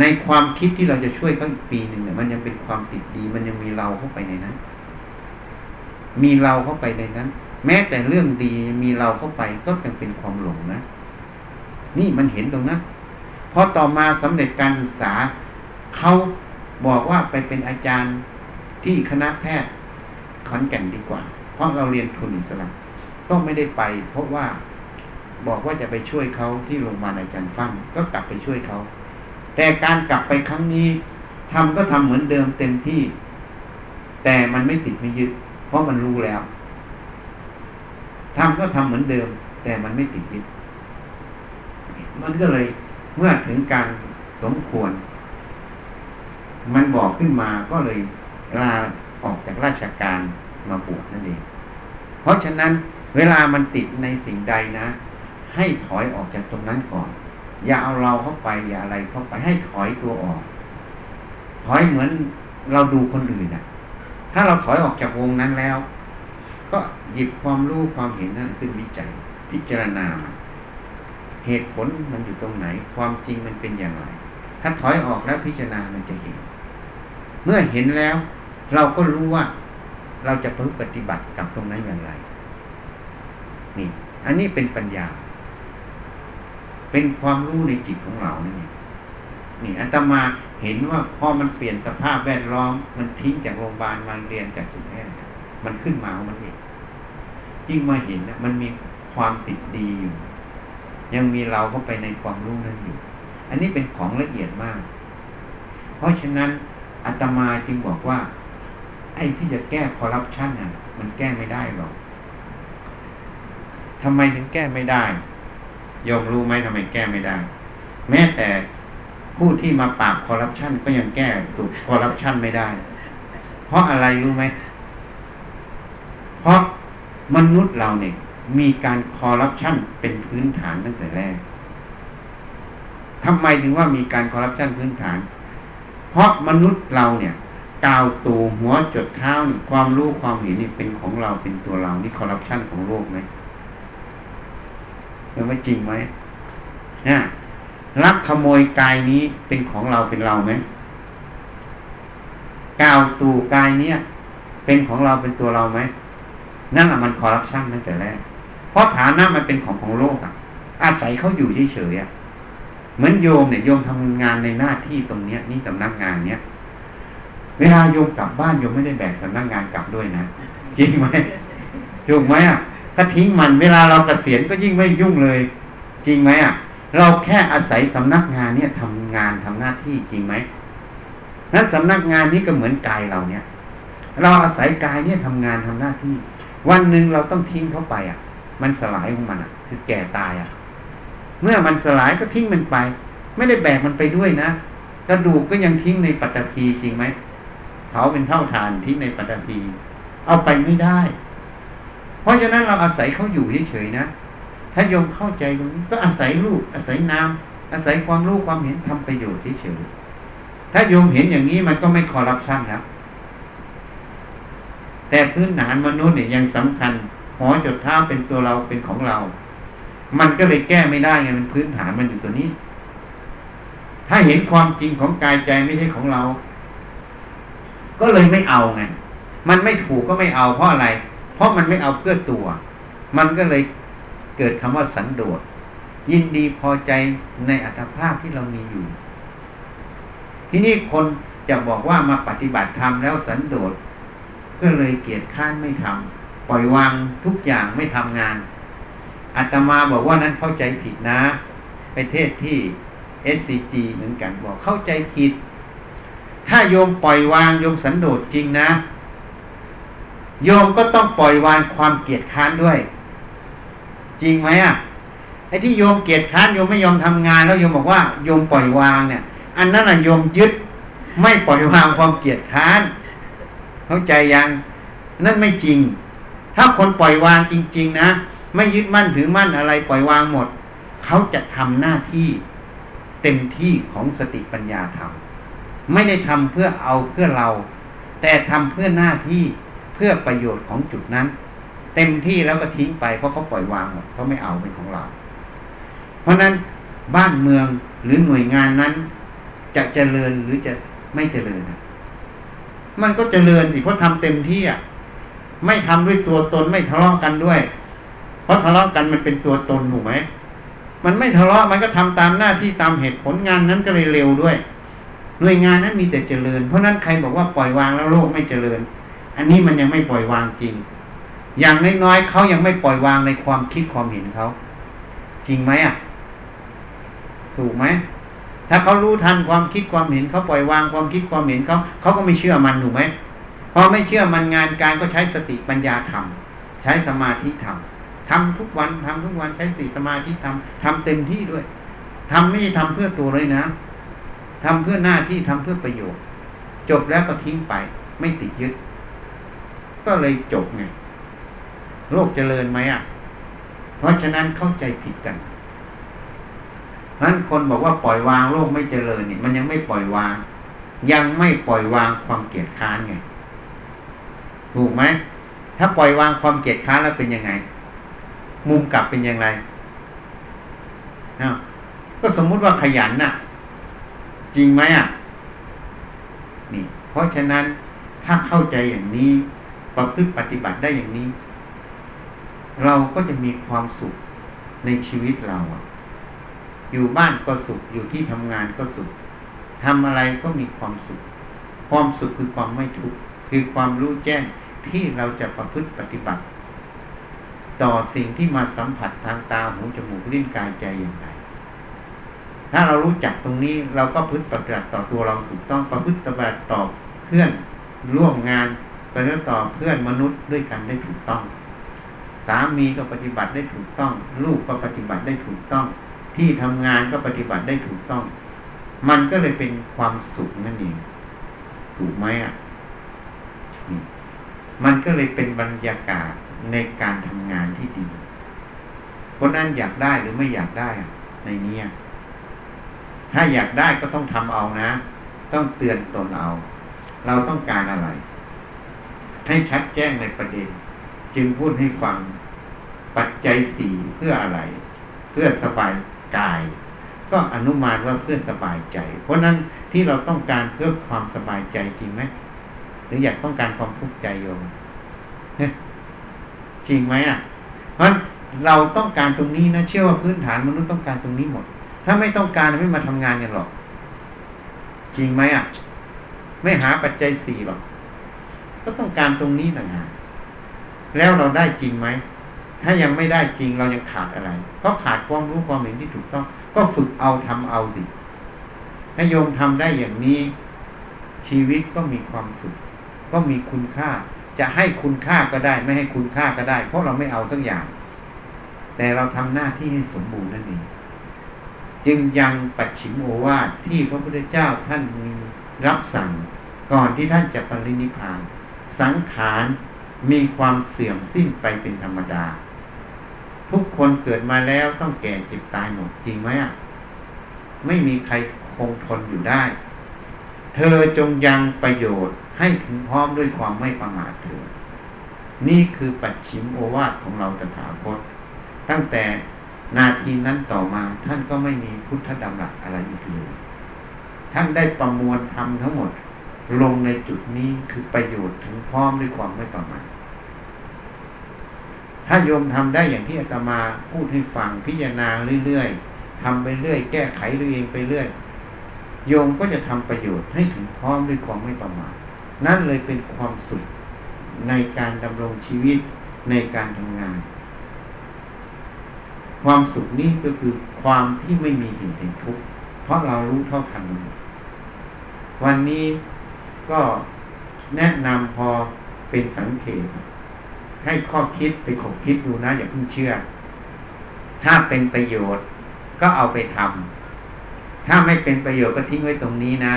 ในความคิดที่เราจะช่วยเขาอีกปีหนึ่งเนี่ยมันยังเป็นความติดดี มันยังมีเราเข้าไปในนั้น มีเราเข้าไปในนั้น แม้แต่เรื่องดีมีเราเข้าไปก็ยังเป็นความหลงนะนี่มันเห็นตรงนั้นพอต่อมาสำเร็จการศึกษาเขาบอกว่าไปเป็นอาจารย์ ที่คณะแพทย์ขอนแก่นดีกว่า เพราะเราเรียนทุนอิสระก็ไม่ได้ไป เพราะว่าบอกว่าจะไปช่วยเขาที่โรงพยาบาลอาจารย์ฟั่งก็กลับไปช่วยเขา แต่การกลับไปครั้งนี้ทำก็ทำเหมือนเดิมเต็มที่ แต่มันไม่ติดไม่ยึด เพราะมันรู้แล้วทำก็ทำเหมือนเดิม แต่มันไม่ติดยึด มันก็เลยเมื่อถึงการสมควร มันบอกขึ้นมาก็เลย ลาออกจากราชการมาบวชนั่นเอง เพราะฉะนั้นเวลามันติดในสิ่งใดนะ ให้ถอยออกจากตรงนั้นก่อน อย่าเอาเราเข้าไปอย่าอะไรเข้าไปให้ถอยตัวออก ถอยเหมือนเราดูคนอื่นนะถ้าเราถอยออกจากวงนั้นแล้ว ก็หยิบความรู้ความเห็นนั้นขึ้นวิจัย พิจารณา เหตุผลมันอยู่ตรงไหน ความจริงมันเป็นอย่างไร ถ้าถอยออกแล้วพิจารณามันจะเห็น เมื่อเห็นแล้ว เราก็รู้ว่าเราจะพึ่งปฏิบัติกับตรงนั้นอย่างไร นี่ อันนี้เป็นปัญญา เป็นความรู้ในจิตของเรานี่นี่อาตมาเห็นว่าพอมันเปลี่ยนสภาพแวดล้อม มันทิ้งจากโรงพยาบาลมาเรียนจากสุแพทย์มันขึ้นมามันเองยิ่งมาเห็นนะมันมีความติดดีอยู่ ยังมีเราเข้าไปในความรู้นั้นอยู่ อันนี้เป็นของละเอียดมาก เพราะฉะนั้นอาตมาจึงบอกว่า อ้ที่จะแก้คอร์รัปชันน่ะ มันแก้ไม่ได้หรอกทำไมถึงแก้ไม่ได้ยอมรู้ไหมทำไมแก้ไม่ได้ แม้แต่ผู้ที่มาปราบคอร์รัปชันก็ยังแก้ถูกคอร์รัปชันไม่ได้ เพราะอะไรรู้ไหม เพราะมนุษย์เราเนี่ย มีการคอร์รัปชันเป็นพื้นฐานตั้งแต่แรกทำไมถึงว่ามีการคอร์รัปชันพื้นฐาน เพราะมนุษย์เราเนี่ย กาวตูหัวจดเท้าความรู้ความเห็นนี่เป็นของเราเป็นตัวเรา นี่คอร์รัปชันของโลกไหมยังไม่จริงไหมนะรักขโมยกายนี้เป็นของเราเป็นเราไหมกาวตูกายเนี้ยเป็นของเราเป็นตัวเราไหมนั่นแหละมันคอร์รัปชันตั้งแต่แรกเพราะฐานะมันเป็นของของโลกอะ อาศัยเขาอยู่เฉยๆอะเหมือนโยมเนี่ยโยมทำงานในหน้าที่ตรงเนี้ย นี่สำนักงานเนี้ย เวลาโยมกลับบ้านโยมไม่ได้แบกสำนักงานกลับด้วยนะจริงไหมถูกไหมอะถ้าทิ้งมันเวลาเราเกษียณก็ยิ่งไม่ยุ่งเลย จริงไหมอะ เราแค่อาศัยสำนักงานเนี่ยทำงานทำหน้าที่จริงไหมนั้นสำนักงานนี้ก็เหมือนกายเราเนี่ย เราอาศัยกายเนี่ยทำงานทำหน้าที่ วันหนึ่งเราต้องทิ้งเข้าไปอะ มันสลายของมันอะ คือแก่ตายอะ เมื่อมันสลายก็ทิ้งมันไป ไม่ได้แบกมันไปด้วยนะกระดูกก็ยังทิ้งในปัตตภีจริงไหม เผาเป็นเท่าฐานทิ้งในปัตตภีเอาไปไม่ได้ เพราะฉะนั้นเราอาศัยเขาอยู่เฉยๆนะ ถ้าโยมเข้าใจตรงนี้ก็อาศัยรูปอาศัยนามอาศัยความรู้ความเห็นทำประโยชน์เฉยๆถ้าโยมเห็นอย่างนี้มันก็ไม่คอร์รัปชันแล้วแต่พื้นฐานมนุษย์เนี่ยยังสำคัญหัวจดเท้าเป็นตัวเราเป็นของเรา มันก็เลยแก้ไม่ได้ไงมันพื้นฐานมันอยู่ตัวนี้ ถ้าเห็นความจริงของกายใจไม่ใช่ของเรา ก็เลยไม่เอาไง มันไม่ถูกก็ไม่เอาเพราะอะไร เพราะมันไม่เอาเพื่อตัว มันก็เลยเกิดคำว่าสันโดษ ยินดีพอใจในอัตภาพที่เรามีอยู่ ที่นี่คนจะบอกว่ามาปฏิบัติธรรมแล้วสันโดษ ก็เลยเกียจข้านไม่ทำปล่อยวางทุกอย่างไม่ทำงานอาตมาบอกว่านั้นเข้าใจผิดนะ ไปเทศที่ SCG เหมือนกันบอกเข้าใจผิด ถ้าโยมปล่อยวางโยมสันโดษจริงนะ โยมก็ต้องปล่อยวางความเกียจค้านด้วย จริงไหมอะไอ้ที่โยมเกียจค้านโยมไม่ยอมทำงานแล้วโยมบอกว่าโยมปล่อยวางเนี่ย อันนั้นน่ะโยมยึดไม่ปล่อยวางความเกียจค้าน เข้าใจยัง นั่นไม่จริง ถ้าคนปล่อยวางจริง ๆ นะไม่ยึดมั่นถือมั่นอะไรปล่อยวางหมด เขาจะทำหน้าที่เต็มที่ของสติปัญญาธรรม ไม่ได้ทำเพื่อเอาเพื่อเรา แต่ทำเพื่อหน้าที่เพื่อประโยชน์ของจุดนั้น เต็มที่แล้วก็ทิ้งไปเพราะเขาปล่อยวางหมดเขาไม่เอาเป็นของเรา เพราะนั้นบ้านเมืองหรือหน่วยงานนั้น จะเจริญหรือจะไม่เจริญมันก็เจริญสิเพราะทำเต็มที่อะไม่ทำด้วยตัวตนไม่ทะเลาะกันด้วย เพราะทะเลาะกันมันเป็นตัวตนถูกไหมมันไม่ทะเลาะมันก็ทำตามหน้าที่ตามเหตุผลงานนั้นก็เลยเร็วด้วย หน่วยงานนั้นมีแต่เจริญ เพราะนั้นใครบอกว่าปล่อยวางแล้วโลกไม่เจริญ อันนี้มันยังไม่ปล่อยวางจริง อย่างน้อยๆเขายังไม่ปล่อยวางในความคิดความเห็นเขา จริงไหมอะ ถูกไหมถ้าเขารู้ทันความคิดความเห็นเขาปล่อยวางความคิดความเห็นเขาเขาก็ไม่เชื่อมันถูกไหมพอไม่เชื่อมันงานการก็ใช้สติปัญญาทำใช้สมาธิทำทำทุกวันทำทุกวันใช้สติสมาธิทำทำเต็มที่ด้วยทำไม่ใช่ทำเพื่อตัวเลยนะ ทำเพื่อหน้าที่ทำเพื่อประโยชน์ จบแล้วก็ทิ้งไป ไม่ติดยึด ก็เลยจบไงโลกเจริญไหมอะ เพราะฉะนั้นเข้าใจผิดกันนั้นคนบอกว่าปล่อยวางโลกไม่เจริญนี่มันยังไม่ปล่อยวาง ยังไม่ปล่อยวางความเกลียดค้านไงถูกไหมถ้าปล่อยวางความเกลียดค้านแล้วเป็นยังไง มุมกลับเป็นยังไงก็สมมุติว่าขยันน่ะ จริงไหมอะ นี่ เพราะฉะนั้นถ้าเข้าใจอย่างนี้ประพฤติปฏิบัติได้อย่างนี้ เราก็จะมีความสุขในชีวิตเราอะ อยู่บ้านก็สุข อยู่ที่ทำงานก็สุขทำอะไรก็มีความสุข ความสุขคือความไม่ทุกข์คือความรู้แจ้งที่เราจะประพฤติปฏิบัติ ต่อสิ่งที่มาสัมผัสทางตาหูจมูกลิ้นกายใจอย่างไร ถ้าเรารู้จักตรงนี้เราก็พฤติปฏิบัติต่อตัวเราถูกต้องประพฤติปฏิบัติต่อเพื่อนร่วมงานไปแล้วต่อเพื่อนมนุษย์ด้วยกันได้ถูกต้อง สามีก็ปฏิบัติได้ถูกต้อง ลูกก็ปฏิบัติได้ถูกต้อง ที่ทำงานก็ปฏิบัติได้ถูกต้อง มันก็เลยเป็นความสุขนั่นเองถูกไหมอะมันก็เลยเป็นบรรยากาศในการทำงานที่ดีคนนั้นอยากได้หรือไม่อยากได้ในนี้ ถ้าอยากได้ก็ต้องทำเอานะ ต้องเตือนตนเอา เราต้องการอะไร ให้ชัดแจ้งในประเด็น จึงพูดให้ฟังปัจจัยสี่เพื่ออะไร เพื่อสบายกาย ก็อนุมานว่าเพื่อสบายใจ เพราะนั้นที่เราต้องการเพื่อความสบายใจจริงไหมหรืออยากต้องการความทุกข์ใจโยมจริงไหมอะเพราะเราต้องการตรงนี้นะเชื่อว่าพื้นฐานมนุษย์ต้องการตรงนี้หมด ถ้าไม่ต้องการไม่มาทำงานกันหรอก จริงไหมอะ ไม่หาปัจจัยสี่หรอก ก็ต้องการตรงนี้ต่างหากแล้วเราได้จริงไหม ถ้ายังไม่ได้จริงเรายังขาดอะไร ก็ขาดความรู้ความเห็นที่ถูกต้อง ก็ฝึกเอาทำเอาสิถ้าโยมทำได้อย่างนี้ ชีวิตก็มีความสุข ก็มีคุณค่า จะให้คุณค่าก็ได้ ไม่ให้คุณค่าก็ได้ เพราะเราไม่เอาสักอย่าง แต่เราทำหน้าที่ให้สมบูรณ์นั่นเอง จึงยังปัจฉิมโอวาทที่พระพุทธเจ้าท่านมีรับสั่งก่อนที่ท่านจะปรินิพาน สังขารมีความเสื่อมสิ้นไปเป็นธรรมดา ทุกคนเกิดมาแล้วต้องแก่เจ็บตายหมดจริงไหมอะไม่มีใครคงทนอยู่ได้ เธอจงยังประโยชน์ให้ถึงพร้อมด้วยความไม่ประมาทเถิดนี่คือปัจฉิมโอวาทของเราตถาคต ตั้งแต่ นาทีนั้นต่อมาท่านก็ไม่มีพุทธดำรัสอะไรอีกเลยท่านได้ประมวลทำทั้งหมด ลงในจุดนี้คือประโยชน์ถึงพร้อมด้วยความไม่ประมาทถ้าโยมทำได้อย่างที่อาตมาพูดให้ฟังพิจารณาเรื่อยๆทำไปเรื่อย แก้ไขตัวเองไปเรื่อย โยมก็จะทำประโยชน์ให้ถึงพร้อมด้วยความไม่ประมาทนั่นเลยเป็นความสุขในการดำรงชีวิตในการทำงาน ความสุขนี้ก็คือความที่ไม่มีเหตุเห็นทุกข์เพราะเรารู้เท่าทันวันนี้ก็แนะนำพอเป็นสังเกต ให้ข้อคิดไปขบคิดดูนะ อย่าเพิ่งเชื่อ ถ้าเป็นประโยชน์ก็เอาไปทำถ้าไม่เป็นประโยชน์ก็ทิ้งไว้ตรงนี้นะ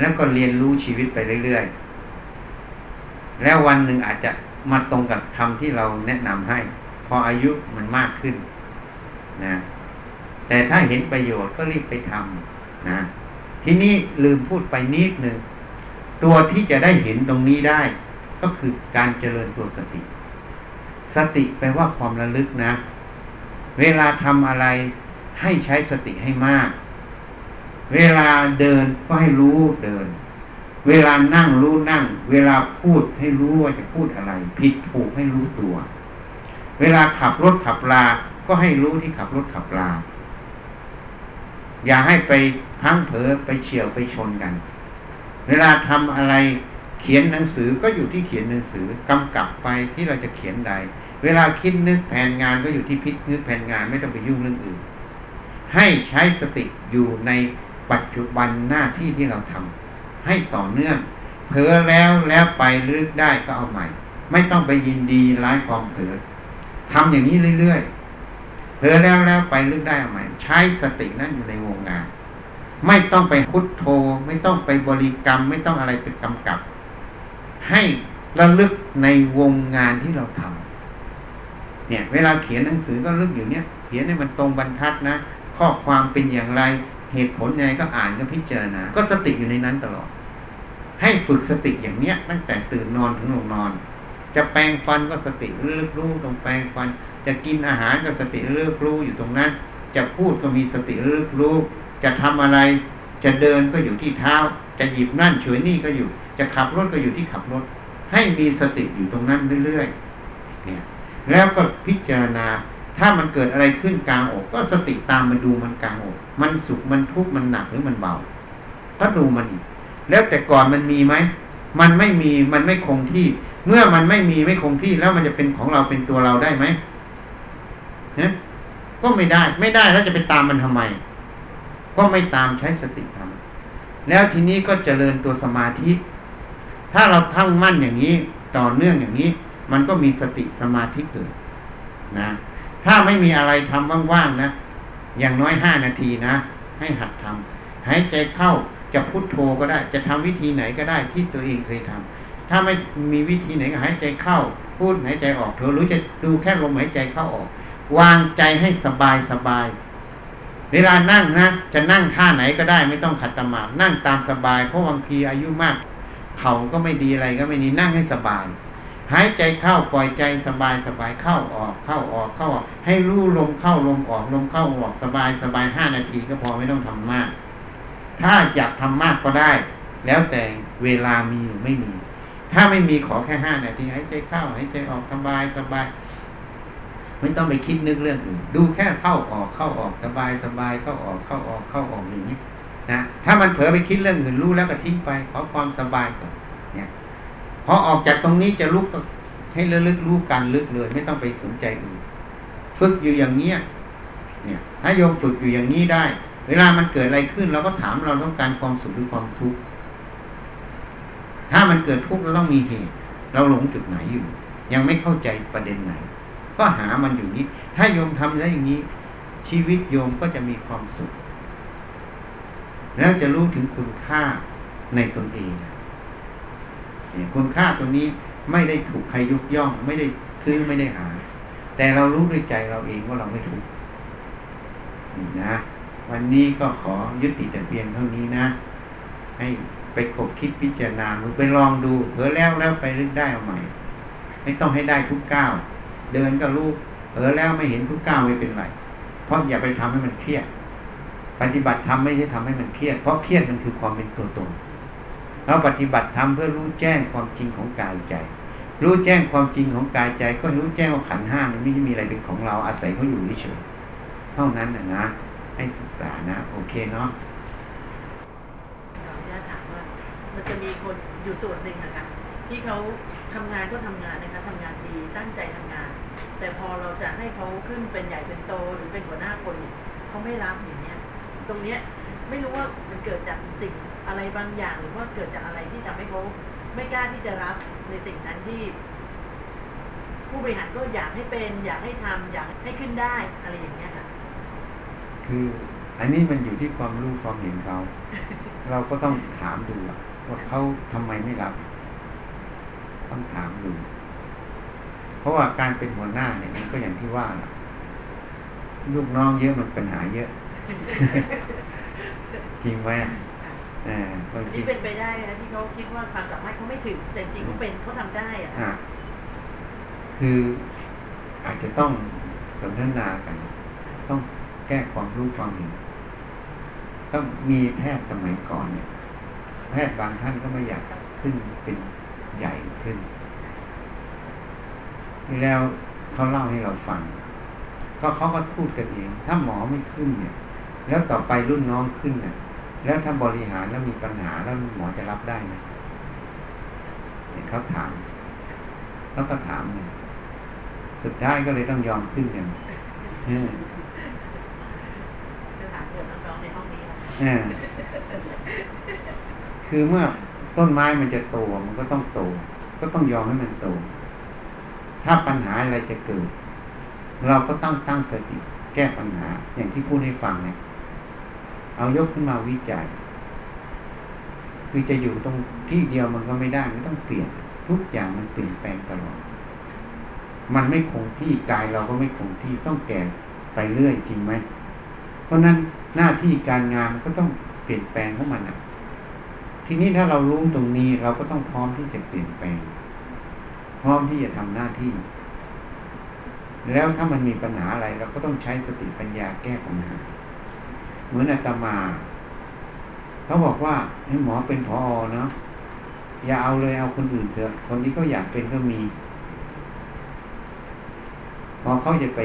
แล้วก็เรียนรู้ชีวิตไปเรื่อยๆ แล้ววันหนึ่งอาจจะมาตรงกับคำที่เราแนะนำให้ พออายุมันมากขึ้น นะแต่ถ้าเห็นประโยชน์ก็รีบไปทำนะทีนี้ลืมพูดไปนิดหนึ่งตัวที่จะได้เห็นตรงนี้ได้ ก็คือการเจริญตัวสติ สติแปลว่าความระลึกนะ เวลาทำอะไรให้ใช้สติให้มาก เวลาเดินก็ให้รู้เดิน เวลานั่งรู้นั่ง เวลาพูดให้รู้ว่าจะพูดอะไร ผิดถูกให้รู้ตัว เวลาขับรถขับลา ก็ให้รู้ที่ขับรถขับลา อย่าให้ไปพังเผลอไปเฉียวไปชนกัน เวลาทำอะไรเขียนหนังสือก็อยู่ที่เขียนหนังสือกำกับไปที่เราจะเขียนใด เวลาคิดนึกแผนงานก็อยู่ที่พิษนึกแผนงานไม่ต้องไปยุ่งเรื่องอื่น ให้ใช้สติอยู่ในปัจจุบันหน้าที่ที่เราทำให้ต่อเนื่องเผลอแล้วแล้วไปลึกได้ก็เอาใหม่ ไม่ต้องไปยินดีร้ายความเผลอทำอย่างนี้เรื่อยๆ เผลอแล้วแล้วไปลึกได้เอาใหม่ใช้สตินั้นอยู่ในวงงาน ไม่ต้องไปพุทโธ ไม่ต้องไปบริกรรม ไม่ต้องอะไรไปกำกับ ให้ระลึกในวงงานที่เราทำเนี่ย เวลาเขียนหนังสือก็ลึกอยู่เนี่ย เขียนให้มันตรงบรรทัดนะ ข้อความเป็นอย่างไร เหตุผลยังไงก็อ่านก็พิจารณา ก็สติอยู่ในนั้นตลอด ให้ฝึกสติอย่างเนี้ย ตั้งแต่ตื่นนอนถึงลงนอน จะแปรงฟันก็สติลือกรู้ตรงแปรงฟัน จะกินอาหารก็สติเลือกรู้อยู่ตรงนั้น จะพูดก็มีสติเลือกรู้ จะทำอะไร จะเดินก็อยู่ที่เท้า จะหยิบนั่นช่วยนี่ก็อยู่ จะขับรถก็อยู่ที่ขับรถ ให้มีสติอยู่ตรงนั้นเรื่อยๆเนี่ยแล้วก็พิจารณาถ้ามันเกิดอะไรขึ้นกลางอก ก็สติตามมาดูมันกลางอก มันสุขมันทุกข์มันหนักหรือมันเบาก็ดูมันอีกแล้วแต่ก่อนมันมีไหมมันไม่มีมันไม่คงที่ เมื่อมันไม่มีไม่คงที่แล้วมันจะเป็นของเราเป็นตัวเราได้ไหม ก็ไม่ได้ ไม่ได้แล้วจะไปตามมันทำไม ก็ไม่ตามใช้สติทำแล้วทีนี้ก็เจริญตัวสมาธิ ถ้าเราทั้งมั่นอย่างนี้ ต่อเนื่องอย่างนี้ มันก็มีสติสมาธิเกิดนะ ถ้าไม่มีอะไรทำว่างๆนะ อย่างน้อยห้านาทีนะ ให้หัดทำหายใจเข้าจะพุโทโธก็ได้ จะทำวิธีไหนก็ได้ที่ตัวเองเคยทำถ้าไม่มีวิธีไหนก็หายใจเข้า พูดหายใจออกเถอรือจะดูแค่ลมหายใจเข้าออก วางใจให้สบายสบายเวลานั่งนะจะนั่งท่าไหนก็ได้ไม่ต้องขัดตมานั่งตามสบาย เพราะบางทีอายุมากเข่าก็ไม่ดีอะไรก็ไม่ดีนั่งให้สบาย หายใจเข้าปล่อยใจสบายสบายเข้าออกเข้าออกเข้าออกให้รู้ลมเข้าลมออกลมเข้าออกสบายสบายห้านาทีก็พอไม่ต้องทำมาก ถ้าอยากทำมากก็ได้ แล้วแต่เวลามีหรือไม่มี ถ้าไม่มีขอแค่ห้านาทีหายใจเข้าหายใจออกสบายสบาย ไม่ต้องไปคิดนึกเรื่องอื่นดูแค่เข้าออกเข้าออกสบายสบายเข้าออกเข้าออกเข้าออกอย่างนี้นะถ้ามันเผลอไปคิดเรื่องอื่นรู้แล้วก็ทิ้งไปขอความสบายก่อนเนี่ยพอออกจากตรงนี้จะลุกก็ให้ระลึกรู้การลึกเลย ไม่ต้องไปสนใจอื่นฝึกอยู่อย่างเนี้ยเนี่ย ถ้าโยมฝึกอยู่อย่างนี้ได้ เวลามันเกิดอะไรขึ้นเราก็ถามเราต้องการความสุขหรือความทุกข์ถ้ามันเกิดทุกข์เราต้องมีเหตุ เราหลงจุดไหนอยู่ ยังไม่เข้าใจประเด็นไหน ก็หามันอยู่นี้ ถ้าโยมทำได้อย่างนี้ ชีวิตโยมก็จะมีความสุข แล้วจะรู้ถึงคุณค่าในตนเองเนี่ยคุณค่าตรงนี้ไม่ได้ถูกใครยุกย่อง ไม่ได้ซื้อไม่ได้หา แต่เรารู้ด้วยใจเราเองว่าเราไม่ถูกนะ วันนี้ก็ขอยุติแต่เพียงเท่านี้นะ ให้ไปคบคิดพิจารณาไปลองดูเผลอแล้วแล้วไปได้เอาใหม่ ไม่ต้องให้ได้ทุกก้าว เดินก็รู้เผลอแล้วไม่เห็นทุกก้าวไม่เป็นไรเพราะอย่าไปทำให้มันเครียด ปฏิบัติทำไม่ใช่ทำให้มันเครียด เพราะเครียดมันคือความเป็นตัวตนเราปฏิบัติทำเพื่อรู้แจ้งความจริงของกายใจ รู้แจ้งความจริงของกายใจ ก็รู้แจ้งว่าขันห้ามันไม่ได้มีอะไรเป็นของเราอาศัยเขาอยู่เฉยเท่านั้นนะนะให้ศึกษานะ โอเคเนาะเราถามว่า มันจะมีคนอยู่ส่วนหนึ่งนะคะที่เขาทำงานก็ทำงานนะคะทำงานดีตั้งใจทำงาน แต่พอเราจะให้เขาขึ้นเป็นใหญ่เป็นโตหรือเป็นหัวหน้าคนเนี่ยเขาไม่รับอย่างเนี้ย ตรงเนี้ยไม่รู้ว่ามันเกิดจากสิ่งอะไรบางอย่าง หรือว่าเกิดจากอะไรที่ทำให้เขาไม่กล้าที่จะรับในสิ่งนั้นที่ ผู้บริหารก็อยากให้เป็น อยากให้ทำอยากให้ขึ้นได้อะไรอย่างเงี้ยค่ะคืออันนี้มันอยู่ที่ความรู้ความเห็นเขา เราก็ต้องถามดูว่าเขาทำไมไม่รับ ต้องถามดู เพราะว่าการเป็นหัวหน้าเนี่ยมันก็อย่างที่ว่าลูกน้องเยอะมันปัญหาเยอะ จริงไหมอ่าที่เป็นไปได้นะที่เขาคิดว่าความสามารถเขาไม่ถึง แต่จริงเขาเป็นเขาทำได้อะคืออาจจะต้องสนทนากัน ต้องแก้ความรู้ความเห็นต้องมีแพทย์สมัยก่อนเนี่ยแพทย์บางท่านก็ไม่อยากขึ้นเป็นใหญ่ขึ้น แล้วเขาเล่าให้เราฟัง ก็เขาก็พูดกันเอง ถ้าหมอไม่ขึ้นเนี่ย แล้วต่อไปรุ่นน้องขึ้นเนี่ยแล้วถ้าบริหารแล้วมีปัญหาแล้วหมอจะรับได้ไหมเขาถามเขาก็ถามเนี่ยสุดท้ายก็เลยต้องยอมขึ้นกันคือเมื่อต้นไม้มันจะโตมันก็ต้องโต ก็ต้องยอมให้มันโต ถ้าปัญหาอะไรจะเกิด เราก็ต้องตั้งสติแก้ปัญหา อย่างที่พูดให้ฟังเนี่ย เอายกขึ้นมาวิจัย คือจะอยู่ตรงที่เดียวมันก็ไม่ได้มันต้องเปลี่ยน ทุกอย่างมันเปลี่ยนแปลงตลอด มันไม่คงที่กายเราก็ไม่คงที่ต้องแก่ไปเรื่อยจริงไหม เพราะนั้นหน้าที่การงานก็ต้องเปลี่ยนแปลงของมันอะ ทีนี้ถ้าเรารู้ตรงนี้เราก็ต้องพร้อมที่จะเปลี่ยนแปลง พร้อมที่จะทำหน้าที่ แล้วถ้ามันมีปัญหาอะไรเราก็ต้องใช้สติปัญญาแก้ปัญหา เหมือนอาตมาเขาบอกว่าให้หมอเป็นพอเนาะอย่าเอาเลยเอาคนอื่นเถอะ คนที่เขาอยากเป็นก็มีพอเขาจะไป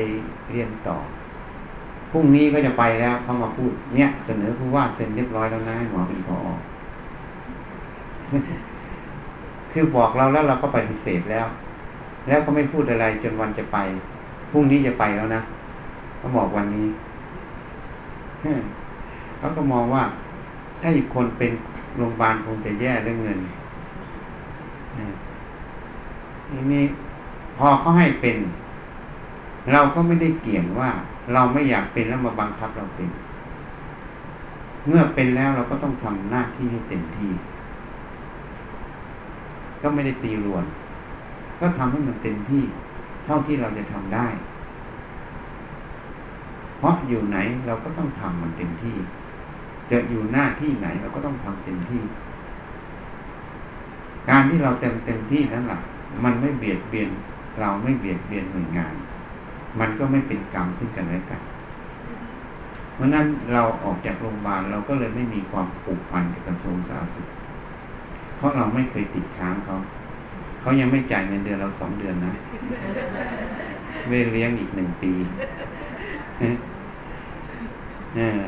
เรียนต่อพรุ่งนี้ก็จะไปแล้วเขามาพูด เนี่ย เสนอผู้ว่าเซ็นเรียบร้อยแล้วนะให้หมอเป็นพอ คือบอกเราแล้วเราก็ปฏิเสธแล้ว แล้วก็ไม่พูดอะไรจนวันจะไปพรุ่งนี้จะไปแล้วนะเขาบอกวันนี้เขาก็มองว่า ถ้าอีกคนเป็นโรงพยาบาลคงจะแย่เรื่องเงินทีนี้พอเขาให้เป็น เราก็ไม่ได้เกี่ยงว่า เราไม่อยากเป็นแล้วมาบังคับเราเป็น เมื่อเป็นแล้วเราก็ต้องทำหน้าที่ให้เต็มที่ ก็ไม่ได้ตีรวน ก็ทำให้มันเต็มที่ เท่าที่เราจะทำได้ เพราะอยู่ไหนเราก็ต้องทำมันเต็มที่ จะอยู่หน้าที่ไหนเราก็ต้องทำเต็มที่ การที่เราเต็มเต็มที่นั่นแหละมันไม่เบียดเบียน เราไม่เบียดเบียนหน่วยงาน มันก็ไม่เป็นกรรมซึ่งกันและกันเพราะนั้นเราออกจากโรงพยาบาลเราก็เลยไม่มีความผูกพันกับกระทรวงสาธารณสุข เพราะเราไม่เคยติดค้างเขา เขายังไม่จ่ายเงินเดือนเราสองเดือนนะเเวรเลี้ยงอีกหนึ่งปี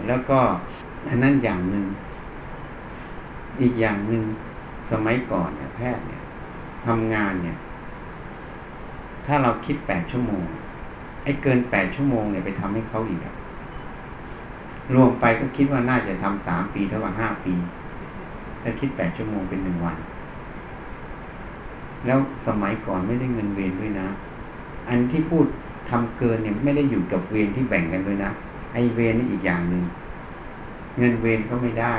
แล้วก็อันนั้นอย่างหนึ่ง อีกอย่างหนึ่งสมัยก่อนเนี่ยแพทย์เนี่ยทำงานเนี่ย ถ้าเราคิดแปดชั่วโมง ไอ้เกินแปดชั่วโมงเนี่ยไปทำให้เขาอีกอะรวมไปก็คิดว่าน่าจะทำสามปีเท่ากับห้าปี ถ้าคิดแปดชั่วโมงเป็นหนึ่งวัน แล้วสมัยก่อนไม่ได้เงินเวรด้วยนะ อันที่พูดทำเกินเนี่ยไม่ได้อยู่กับเวรที่แบ่งกันด้วยนะไอเวรนี่อีกอย่างหนึ่งเงินเวรก็ไม่ได้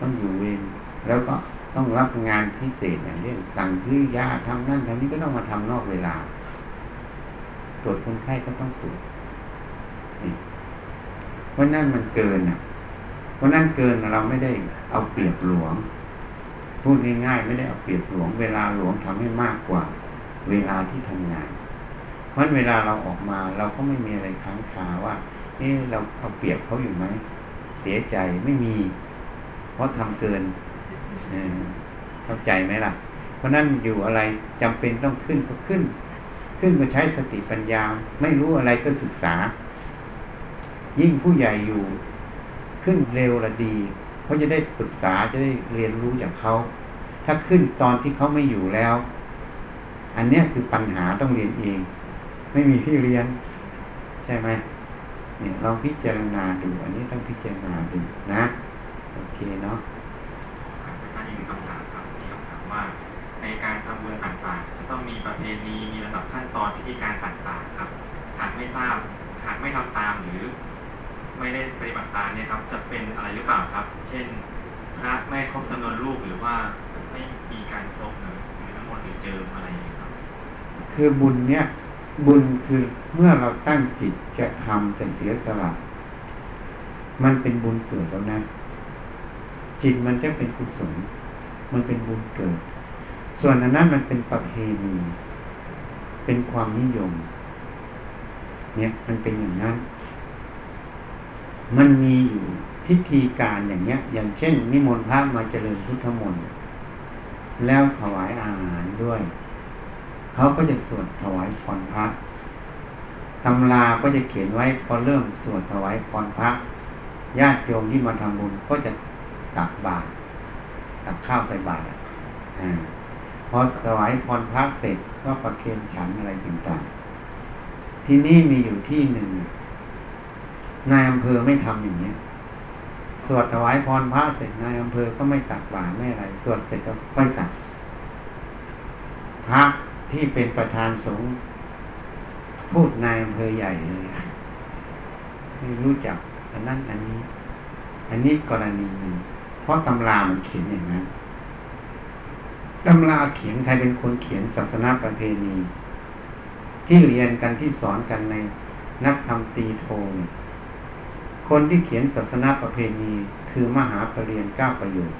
ต้องอยู่เวรแล้วก็ต้องรับงานพิเศษอย่างเช่นสั่งซื้อยาทำนั่นทำนี้ก็ต้องมาทำนอกเวลา ตรวจคนไข้ก็ต้องตรวจเพราะนั่นมันเกินอะ เพราะนั่นเกินเราไม่ได้เอาเปรียบหลวง พูดง่ายๆไม่ได้เอาเปรียบหลวง เวลาหลวงทำให้มากกว่า เวลาที่ทำงาน เพราะเวลาเราออกมาเราก็ไม่มีอะไรค้างคาว่านี่เราเอาเปรียบเขาอยู่ไหมเสียใจไม่มี เพราะทำเกินเข้าใจไหมล่ะ เพราะนั้นอยู่อะไรจำเป็นต้องขึ้นก็ขึ้น ขึ้นมาใช้สติปัญญา ไม่รู้อะไรก็ศึกษา ยิ่งผู้ใหญ่อยู่ ขึ้นเร็วละดีเขาจะได้ปรึกษาจะได้เรียนรู้จากเขาถ้าขึ้นตอนที่เขาไม่อยู่แล้ว อันนี้คือปัญหาต้องเรียนเอง ไม่มีที่เรียน ใช่ไหมเนี่ยลองพิจารณาดู อันนี้ต้องพิจารณาดูนะโอเคเนาะอาจารย์มีคำถามครับมีคำถามว่า ในการทำบุญต่างๆ จะต้องมีประเพณีมีระดับขั้นตอนพิธีการต่างๆ ครับหากไม่ทราบหากไม่ทำตามหรือ ไม่ได้ปฏิบัติตามเนี่ยครับ จะเป็นอะไรหรือเปล่าครับ เช่น พระไม่ครบจำนวนลูกหรือว่าไม่มีการครบหรือน้ำมนต์หรือเจิมอะไรครับ คือบุญเนี่ย บุญคือเมื่อเราตั้งจิตจะทำจะเสียสละมันเป็นบุญเกิดแล้วนะจิตมันจะเป็นกุศลมันเป็นบุญเกิด ส่วนอันนั้นมันเป็นประเพณีเป็นความนิยม เนี่ยมันเป็นอย่างนั้น มันมีอยู่พิธีการอย่างเนี้ย อย่างเช่น นิมนต์พระมาเจริญพุทธมนต์แล้วถวายอาหารด้วย เขาก็จะสวดถวายพรพระตำราก็จะเขียนไว้พอเริ่มสวดถวายพรพระญาติโยมที่มาทำบุญก็จะตักบาตรตักข้าวใส่บาตรอ่าพอถวายพรพระเสร็จก็ประเคนฉันอะไรต่างๆที่นี่มีอยู่ที่หนึ่ง นายอำเภอไม่ทำอย่างนี้สวดถวายพรพระเสร็จนายอำเภอก็ไม่ตักบาตรไม่อะไรสวดเสร็จก็ค่อยตักพระที่เป็นประธานสงฆ์พูดนายอำเภอใหญ่เลยไม่รู้จักอันนั้นอันนี้ อันนี้กรณีหนึ่งเพราะตำรามันเขียนอย่างนั้นตำราเขียนใครเป็นคนเขียนศาสนาประเพณี ที่เรียนกันที่สอนกันในนักธรรมตีโทเนี่ย คนที่เขียนศาสนาประเพณีคือมหาปรริญญาเก้าประโยชน์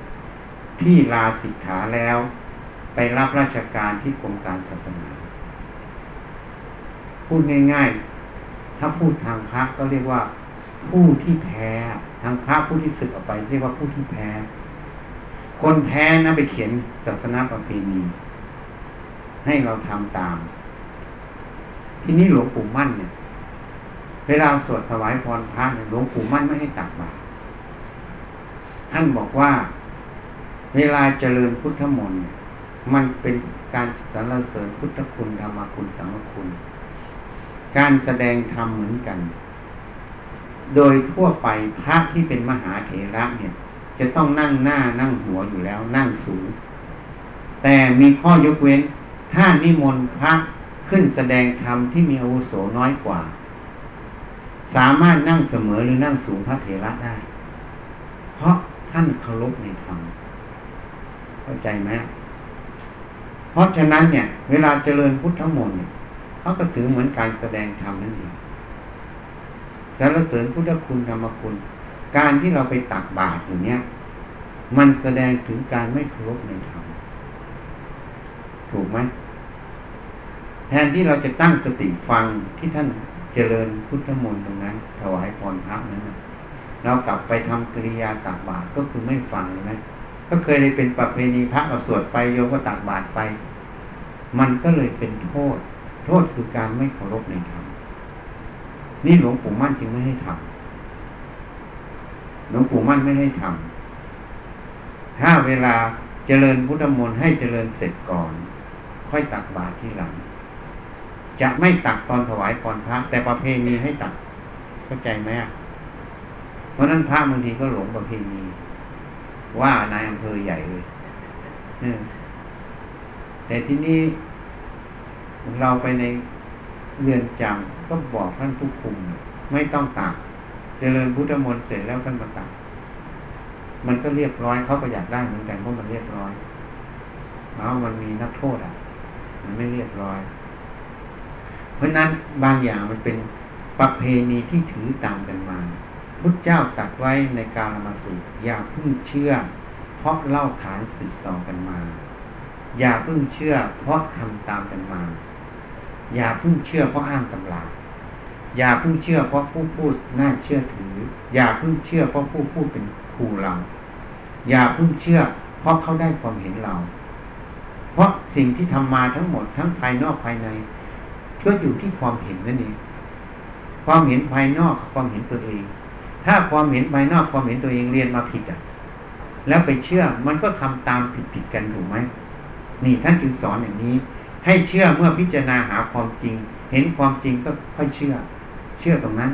ที่ลาสิกขาแล้วไปรับราชการที่กรมการศาสนา พูดง่ายๆ ถ้าพูดทางพระก็เรียกว่า ผู้ที่แพ้ทางพระผู้ที่ศึกออกไป เรียกว่าผู้ที่แพ้ คนแพ้นะไปเขียนศาสนาประเพณีให้เราทำตาม ที่นี้หลวงปู่มั่นเนี่ย เวลาสวดถวายพรพระหลวงปู่มั่นไม่ให้ตักบาตรท่านบอกว่า เวลาเจริญพุทธมนต์มันเป็นการสรรเสริญพุทธคุณธรรมคุณสังฆคุณ การแสดงธรรมเหมือนกัน โดยทั่วไปพระที่เป็นมหาเถระเนี่ย จะต้องนั่งหน้านั่งหัวอยู่แล้วนั่งสูง แต่มีข้อยกเว้น ถ้านิมนต์พระขึ้นแสดงธรรมที่มีอาวุโสน้อยกว่า สามารถนั่งเสมอหรือนั่งสูงพระเถระได้ เพราะท่านเคารพในธรรมเข้าใจไหมเพราะฉะนั้นเนี่ย เวลาเจริญพุทธมนต์เขาก็ถือเหมือนการแสดงธรรมนั่นเองสรรเสริญพุทธคุณธรรมคุณ การที่เราไปตักบาตรอย่างเนี้ยมันแสดงถึงการไม่เคารพในธรรมถูกไหมแทนที่เราจะตั้งสติฟังที่ท่าน เจริญพุทธมนต์ตรงนั้น ถวายพรพระนั้นเรากลับไปทำกิริยาตักบาตรก็คือไม่ฟังใช่ไหมก็เคยได้เป็นประเพณีพระเราสวดไปโยมก็ตักบาตรไป มันก็เลยเป็นโทษ โทษคือการไม่เคารพในธรรมนี่หลวงปู่มั่นจึงไม่ให้ทำหลวงปู่มั่นไม่ให้ทำถ้าเวลาเจริญพุทธมนต์ให้เจริญเสร็จก่อน ค่อยตักบาตรที่หลัง จะไม่ตักตอนถวายพรพระ แต่ประเพณีให้ตักเข้าใจไหมเพราะนั้นพระบางทีก็หลงประเพณี ว่านายอำเภอใหญ่เลยแต่ที่นี้เราไปในเรือนจำก็บอกท่านผู้คุม ไม่ต้องตักเจริญพุทธมนต์เสร็จแล้วท่านมาตักมันก็เรียบร้อยเขาก็อยากได้เหมือนกันเพราะมันเรียบร้อยแล้วมันมีนักโทษอะ มันไม่เรียบร้อย เพราะนั้นบางอย่างมันเป็นประเพณีที่ถือตามกันมา พุทธเจ้าตัดไว้ในการลมาสูตรอย่าพึ่งเชื่อ เพราะเล่าขานสืบต่อกันมา อย่าพึ่งเชื่อ เพราะทำตามกันมา อย่าพึ่งเชื่อเพราะอ้างตำราอย่าพึ่งเชื่อเพราะผู้พูดน่าเชื่อถือ อย่าพึ่งเชื่อเพราะผู้พูดเป็นครูเรา อย่าพึ่งเชื่อ เพราะเขาได้ความเห็นเรา เพราะสิ่งที่ทำมาทั้งหมดทั้งภายนอกภายใน ก็อยู่ที่ความเห็นนั่นเองความเห็นภายนอกความเห็นตัวเอง ถ้าความเห็นภายนอกความเห็นตัวเองเรียนมาผิดอะ แล้วไปเชื่อมันก็ทำตามผิดผิดกันถูกไหมนี่ท่านจึงสอนอย่างนี้ ให้เชื่อเมื่อพิจารณาหาความจริง เห็นความจริงก็ค่อยเชื่อ เชื่อตรงนั้น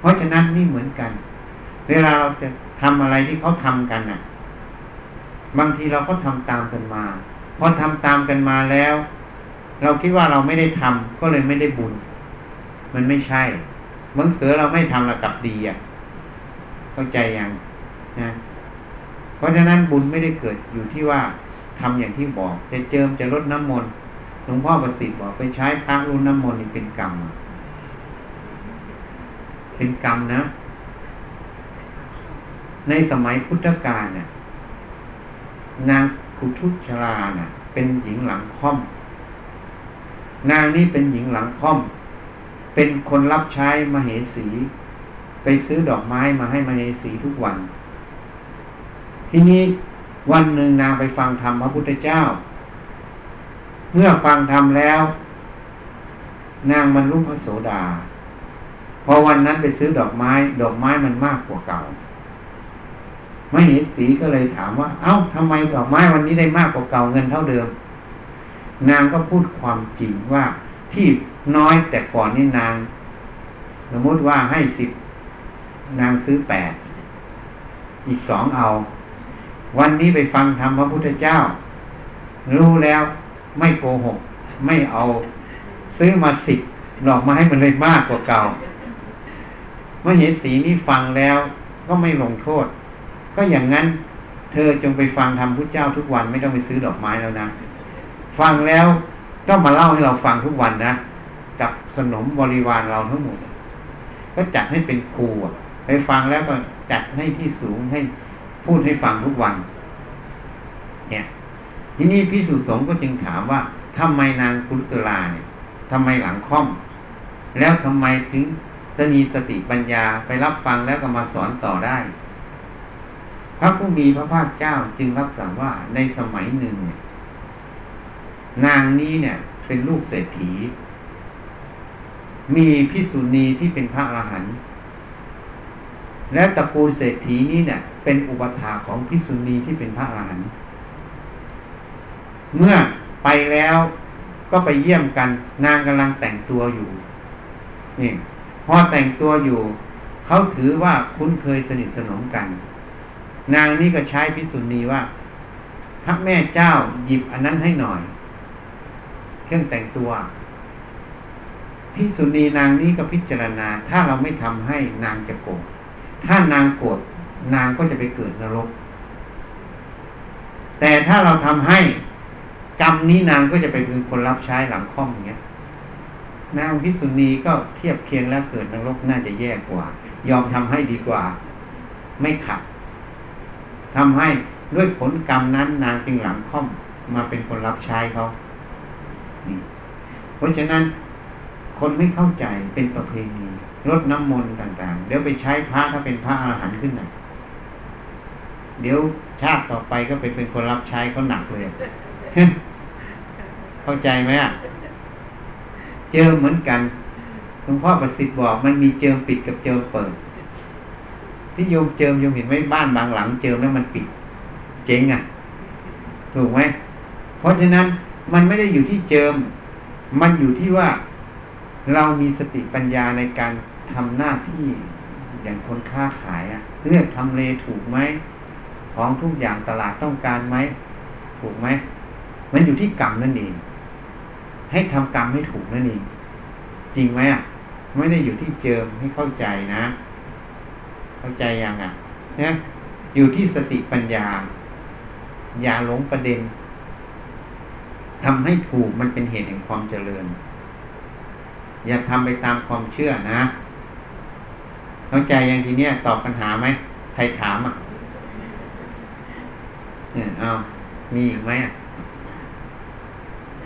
เพราะฉะนั้นนี่เหมือนกัน เวลาเราจะทำอะไรที่เขาทำกันอะ บางทีเราก็ทำตามกันมาพอทำตามกันมาแล้ว เราคิดว่าเราไม่ได้ทำก็เลยไม่ได้บุญ มันไม่ใช่บังเกิดเราไม่ทำเรากลับดีอะ เข้าใจยังนะเพราะฉะนั้นบุญไม่ได้เกิดอยู่ที่ว่าทำอย่างที่บอกจะเจิมจะลดน้ำมนต์หลวงพ่อประสิทธิ์บอกไปใช้พระรุ่นน้ำมนต์นี่เป็นกรรม เป็นกรรมนะ ในสมัยพุทธกาลเนี่ยนางคุทุชราน่ะ เป็นหญิงหลังค่อม นางนี้เป็นหญิงหลังค่อม เป็นคนรับใช้มาเหสี ไปซื้อดอกไม้มาให้มาเหสีทุกวัน ทีนี้วันหนึ่งนางไปฟังธรรมพระพุทธเจ้า เมื่อฟังธรรมแล้ว นางบรรลุพระโสดา พอวันนั้นไปซื้อดอกไม้ ดอกไม้มันมากกว่าเก่ามเหสีก็เลยถามว่า เอา้าทำไมดอกไม้วันนี้ได้มากกว่าเก่าเงินเท่าเดิม นางก็พูดความจริงว่าที่น้อยแต่ก่อนนี่นาง สมมติว่าให้สิบนางซื้อแปดอีกสองเอา วันนี้ไปฟังธรรมพระพุทธเจ้า รู้แล้วไม่โกหก ไม่เอา ซื้อมาสิบดอกไม้มันเลยมากกว่าเก่าเมื่อเห็นสีนี้ฟังแล้วก็ไม่ลงโทษ ก็อย่างนั้น เธอจงไปฟังธรรมพุทธเจ้าทุกวันไม่ต้องไปซื้อดอกไม้แล้วนะ ฟังแล้วก็มาเล่าให้เราฟังทุกวันนะกับสนมบริวารเราทั้งหมด ก็จัดให้เป็นครูไปฟังแล้วก็จัดให้ที่สูงให้พูดให้ฟังทุกวัน เนี่ยทีนี้พิสุสงก็จึงถามว่าทำไมนางคุตลาเนี่ยทำไมหลังค่อม แล้วทำไมถึงสนีสติปัญญาไปรับฟังแล้วก็มาสอนต่อได้ พระผู้มีพระภาคเจ้าจึงรับสั่งว่าในสมัยหนึ่งเนี่ย นางนี้เนี่ย เป็นลูกเศรษฐี มีพิสุณีที่เป็นพระอรหันต์และตระกูลเศรษฐีนี้เนี่ย เป็นอุปถาของพิสุณีที่เป็นพระอรหันต์เมื่อไปแล้วก็ไปเยี่ยมกัน นางกำลังแต่งตัวอยู่นี่พอแต่งตัวอยู่ เขาถือว่าคุ้นเคยสนิทสนมกัน นางนี้ก็ใช้พิสุณีว่าพระแม่เจ้าหยิบอันนั้นให้หน่อย เครื่องแต่งตัวพิสุณีนางนี้ก็พิจารณา ถ้าเราไม่ทำให้นางจะโกรธถ้านางโกรธนางก็จะไปเกิดนรก แต่ถ้าเราทำให้กรรมนี้นางก็จะไปเป็นคนรับใช้หลังค่อมอย่างเงี้ยนางพิสุณีก็เทียบเคียงแล้วเกิดนรกน่าจะแย่กว่า ยอมทำให้ดีกว่า ไม่ขัดทำให้ด้วยผลกรรมนั้นนางจึงหลังค่อมมาเป็นคนรับใช้เขา เพราะฉะนั้นคนไม่เข้าใจเป็นประเพณีรดน้ำมนต์ต่างๆ เดี๋ยวไปใช้พระถ้าเป็นพระอรหันต์ขึ้นน่ะเดี๋ยวชาติต่อไปก็ไปเป็นคนรับใช้เขาหนักเลย เข้าใจไหมอะ เจิมเหมือนกันหลวงพ่อประสิทธิ์บอกมันมีเจิมปิดกับเจิมเปิด ที่โยมเจิมโยมเห็นไหมบ้านบางหลัง เจิมแล้วมันปิด เจ๊งอะ ถูกไหมเพราะฉะนั้น มันไม่ได้อยู่ที่เจิม มันอยู่ที่ว่าเรามีสติปัญญาในการทำหน้าที่อย่างคนค้าขายอะเลือกทำเลถูกไหมของทุกอย่างตลาดต้องการไหมถูกไหมมันอยู่ที่กรรมนั่นเองให้ทำกรรมให้ถูกนั่นเองจริงไหมอะไม่ได้อยู่ที่เจิมให้เข้าใจนะ เข้าใจยังอะนะอยู่ที่สติปัญญา อย่าหลงประเด็น ทำให้ถูกมันเป็นเหตุแห่งความเจริญ อย่าทำไปตามความเชื่อนะเข้าใจอย่างทีเนี้ยตอบปัญหาไหมใครถามอะเนี่ยเอามีอีกไหมอะใ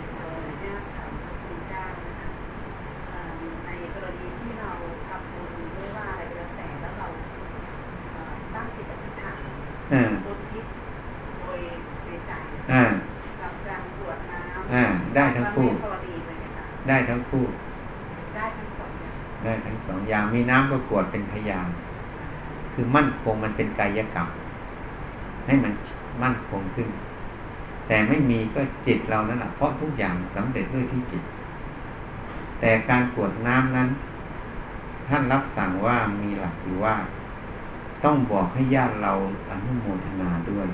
นกรณีที่เราทำบุญไม่ว่าอะไรก็แล้วแต่แล้วเราตั้งจิตอธิษฐาน อ่า บุญทิศโดยในใจ อ่า กับการกรวดน้ อ่าำ ได้ทั้งคู่ กรณีเลยนะคะ ได้ทั้งคู่ ได้ทั้งสองอย่าง ได้ทั้ง มีน้ำประกวดเป็นพยานคือมั่นคงมันเป็นกายกรรมให้มันมั่นคงขึ้น แต่ไม่มีก็จิตเรานั่นแหละเพราะทุกอย่างสำเร็จด้วยที่จิต แต่การกรวดน้ำนั้น ท่านรับสั่งว่ามีหลักอยู่ว่า ต้องบอกให้ญาติเราอนุโมทนาด้วย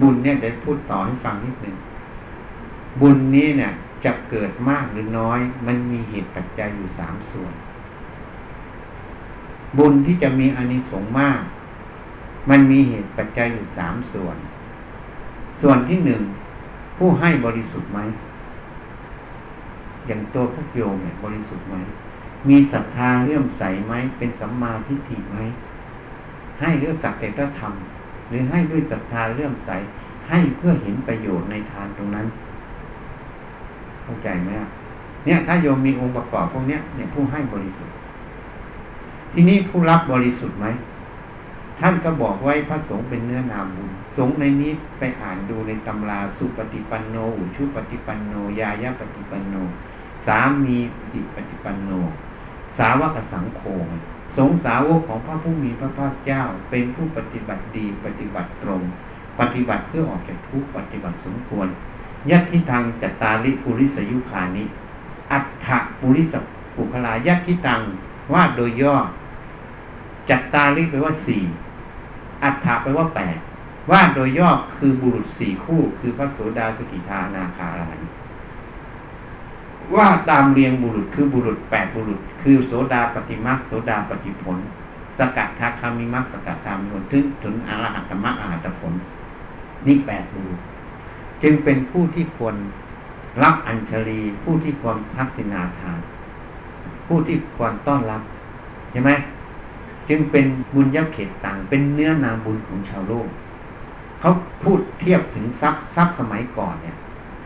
บุญเนี่ยเดี๋ยวพูดต่อให้ฟังนิดหนึ่งบุญนี้เนี่ยจะเกิดมากหรือน้อย มันมีเหตุปัจจัยอยู่สามส่วน บุญที่จะมีอานิสงส์มาก มันมีเหตุปัจจัยอยู่สามส่วน ส่วนที่หนึ่งผู้ให้บริสุทธิ์ไหม อย่างตัวพวกโยมเนี่ยบริสุทธิ์ไหม มีศรัทธาเลื่อมใสไหม เป็นสัมมาทิฏฐิไหม ให้ด้วยสักแต่ก็ทำหรือให้ด้วยศรัทธาเลื่อมใส ให้เพื่อเห็นประโยชน์ในทานตรงนั้น เข้าใจไหมเนี่ย ถ้าโยมมีองค์ประกอบพวกเนี้ยเนี่ยผู้ให้บริสุทธิ์ ทีนี้ผู้รับบริสุทธิ์ไหม ท่านก็บอกไว้พระสงฆ์เป็นเนื้อนามบุญ สงฆ์ในนี้ไปอ่านดูในตำราสุปฏิปันโนอุชุปฏิปันโน ยายาปฏิปันโน สามีติปฏิปันโน สาวกสังโฆสงสาวกของพระผู้มีพระภาคเจ้าเป็นผู้ปฏิบัติดีปฏิบัติตรง ปฏิบัติเพื่อออกจากทุกขปฏิบัติสมควรยัตทิทางจตาลิปุริสยุคานิ อัฏฐปุริสปุคลายัตทิตังว่าโดยย่อ จัตตาลิแปลว่าสี่อัฏฐแปลว่าแปดว่าโดยย่อคือบุรุษสี่คู่ คือพระโสดาสกิทานาคารานว่าตามเรียงบุรุษคือบุรุษแปดบุรุษ คือโสดาปฏิมักโสดาปฏิผล สกัดทาคามิมักสกัดธรรมผลถึงถึงอรหัตมรรคอรหัตผล นี่แปดบุรุษ จึงเป็นผู้ที่ควรรับอัญชลี ผู้ที่ควรทักษิณาทาน ผู้ที่ควรต้อนรับใช่ไหม จึงเป็นบุญยับเขตต่าง เป็นเนื้อนาบุญของชาวโลกเขาพูดเทียบถึงทรัพย์ทรัพย์สมัยก่อนเนี่ย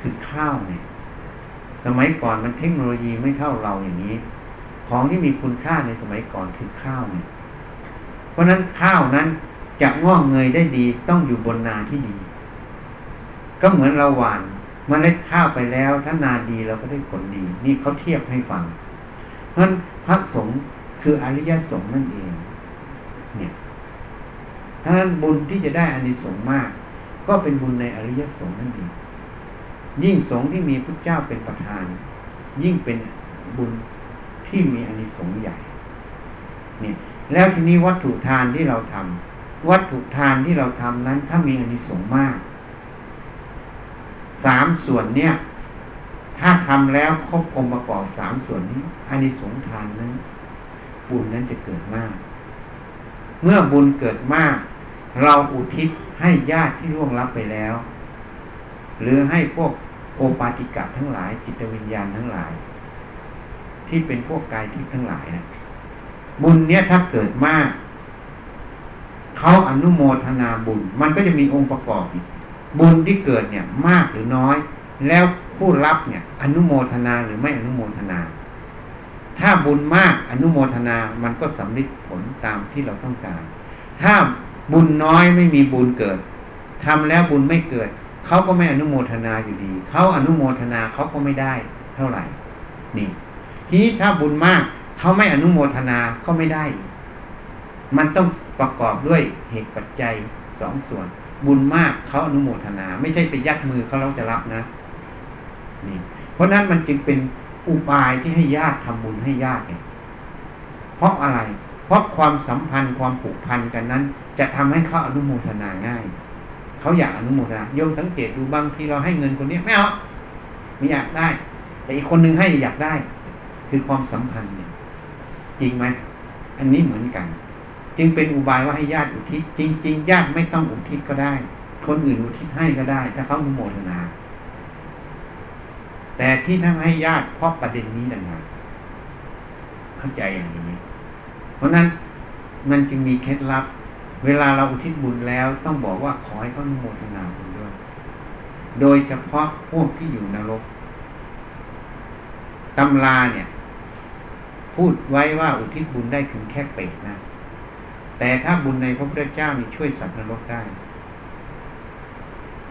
คือข้าวเนี่ยสมัยก่อนมันเทคโนโลยีไม่เท่าเราอย่างนี้ ของที่มีคุณค่าในสมัยก่อนคือข้าวเนี่ยเพราะนั้นข้าวนั้นจะงอกเงยได้ดีต้องอยู่บนนาที่ดี ก็เหมือนเราหว่านมเมล็ดข้าวไปแล้ว ถ้านาดีเราก็ได้ผลดี นี่เขาเทียบให้ฟัง เพราะฉะนั้นพระสงฆ์คืออริยสงฆ์นั่นเอง ถ้านั้นบุญที่จะได้อานิสงส์มาก ก็เป็นบุญในอริยสงฆ์นั่นเองยิ่งสงฆ์ที่มีพระเจ้าเป็นประธาน ยิ่งเป็นบุญที่มีอานิสงส์ใหญ่ เนี่ย แล้วทีนี้วัตถุทานที่เราทำวัตถุทานที่เราทำนั้น ถ้ามีอานิสงส์มากสามส่วนเนี่ย ถ้าทำแล้วครบองค์ประกอบสามส่วนนี้อานิสงส์ทานนั้น บุญนั้นจะเกิดมาก เมื่อบุญเกิดมาก เราอุทิศให้ญาติที่ล่วงลับไปแล้ว หรือให้พวกโอปาติกะทั้งหลาย จิตวิญญาณทั้งหลาย ที่เป็นพวกกายทิพย์ทั้งหลายนะบุญเนี้ยถ้าเกิดมากเขาอนุโมทนาบุญ มันก็จะมีองค์ประกอบอีกบุญที่เกิดเนี่ยมากหรือน้อย แล้วผู้รับเนี่ย อนุโมทนาหรือไม่อนุโมทนา ถ้าบุญมากอนุโมทนามันก็สำลิดผลตามที่เราต้องการ ถ้า บุญน้อยไม่มีบุญเกิดทำแล้วบุญไม่เกิด เขาก็ไม่อนุโมทนาอยู่ดี เขาอนุโมทนาเขาก็ไม่ได้เท่าไหร่ นี่ ทีนี้ถ้าบุญมากเขาไม่อนุโมทนาก็ไม่ได้ มันต้องประกอบด้วยเหตุปัจจัยสองส่วน บุญมากเขาอนุโมทนา ไม่ใช่ไปยัดมือเขาเราจะรับนะ นี่ เพราะนั้นมันจึงเป็นอุบายที่ให้ญาติทำบุญให้ญาติเนี่ยเพราะอะไร เพราะความสัมพันธ์ความผูกพันกันนั้น จะทำให้เขาอนุโมทนาง่าย เขาอยากอนุโมทนาโยมสังเกตดูบางทีเราให้เงินคนนี้ไม่เอาไม่อยากได้ แต่อีกคนนึงให้อยากได้ คือความสัมพันธ์เนี่ยจริงไหมอันนี้เหมือนกัน จึงเป็นอุบายว่าให้ญาติอุทิศ จริง ๆ ญาติไม่ต้องอุทิศก็ได้ คนอื่นอุทิศให้ก็ได้ ถ้าเขาอนุโมทนา แต่ที่ทั้งให้ญาติเพราะประเด็นนี้ต่างหากเข้าใจอย่างนี้ ราะนั้นมันจึงมีเคล็ดลับ เวลาเราอุทิศบุญแล้ว ต้องบอกว่าขอให้เขาอนุโมทนาบุญด้วย โดยเฉพาะพวกที่อยู่นรกตำราเนี่ย พูดไว้ว่าอุทิศบุญได้ถึงแค่เปรตนะ แต่ถ้าบุญในพระพุทธเจ้านี่ช่วยสัตว์นรกได้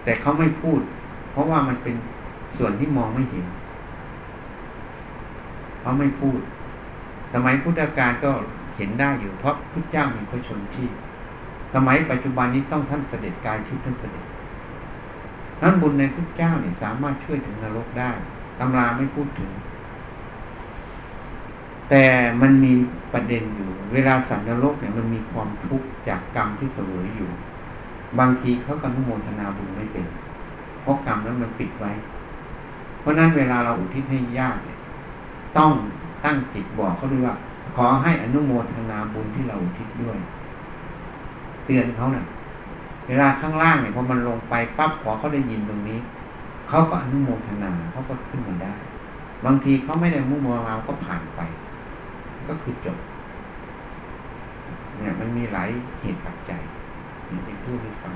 แต่เขาไม่พูด เพราะว่ามันเป็นส่วนที่มองไม่เห็นเขาไม่พูด สมัยพุทธกาลก็ เห็นได้อยู่ เพราะพุทธเจ้ามีพระชนที่สมัยปัจจุบันนี้ต้องท่านเสด็จกายทิพย์ท่านเสด็จนั้นบุญในพุทธเจ้าเนี่ยสามารถช่วยถึงนรกได้ตำราไม่พูดถึง แต่มันมีประเด็นอยู่ เวลาสัตว์นรกเนี่ยมันมีความทุกข์จากกรรมที่เสวยอยู่ บางทีเขาก็นุโมทนาบุญไม่เป็นเพราะกรรมนั้นมันปิดไว้ เพราะนั้นเวลาเราอุทิศให้ญาติเนี่ยต้องตั้งจิตบอกเขาด้วยว่า ขอให้อนุโมทนาบุญที่เราทิศด้วย เตือนเขาเนะ่ะ เวลาข้างล่างเนี่ยพอมันลงไปปั๊บขอเขาได้ยินตรงนี้ เขาก็อนุโมทนาเขาก็ขึ้นมาได้ บางทีเขาไม่ได้อนุโมทนาก็ผ่านไป ก็คือจบ เนี่ย มันมีหลายเหตุปัจจัยนี่เป็นผู้ที่ฟัง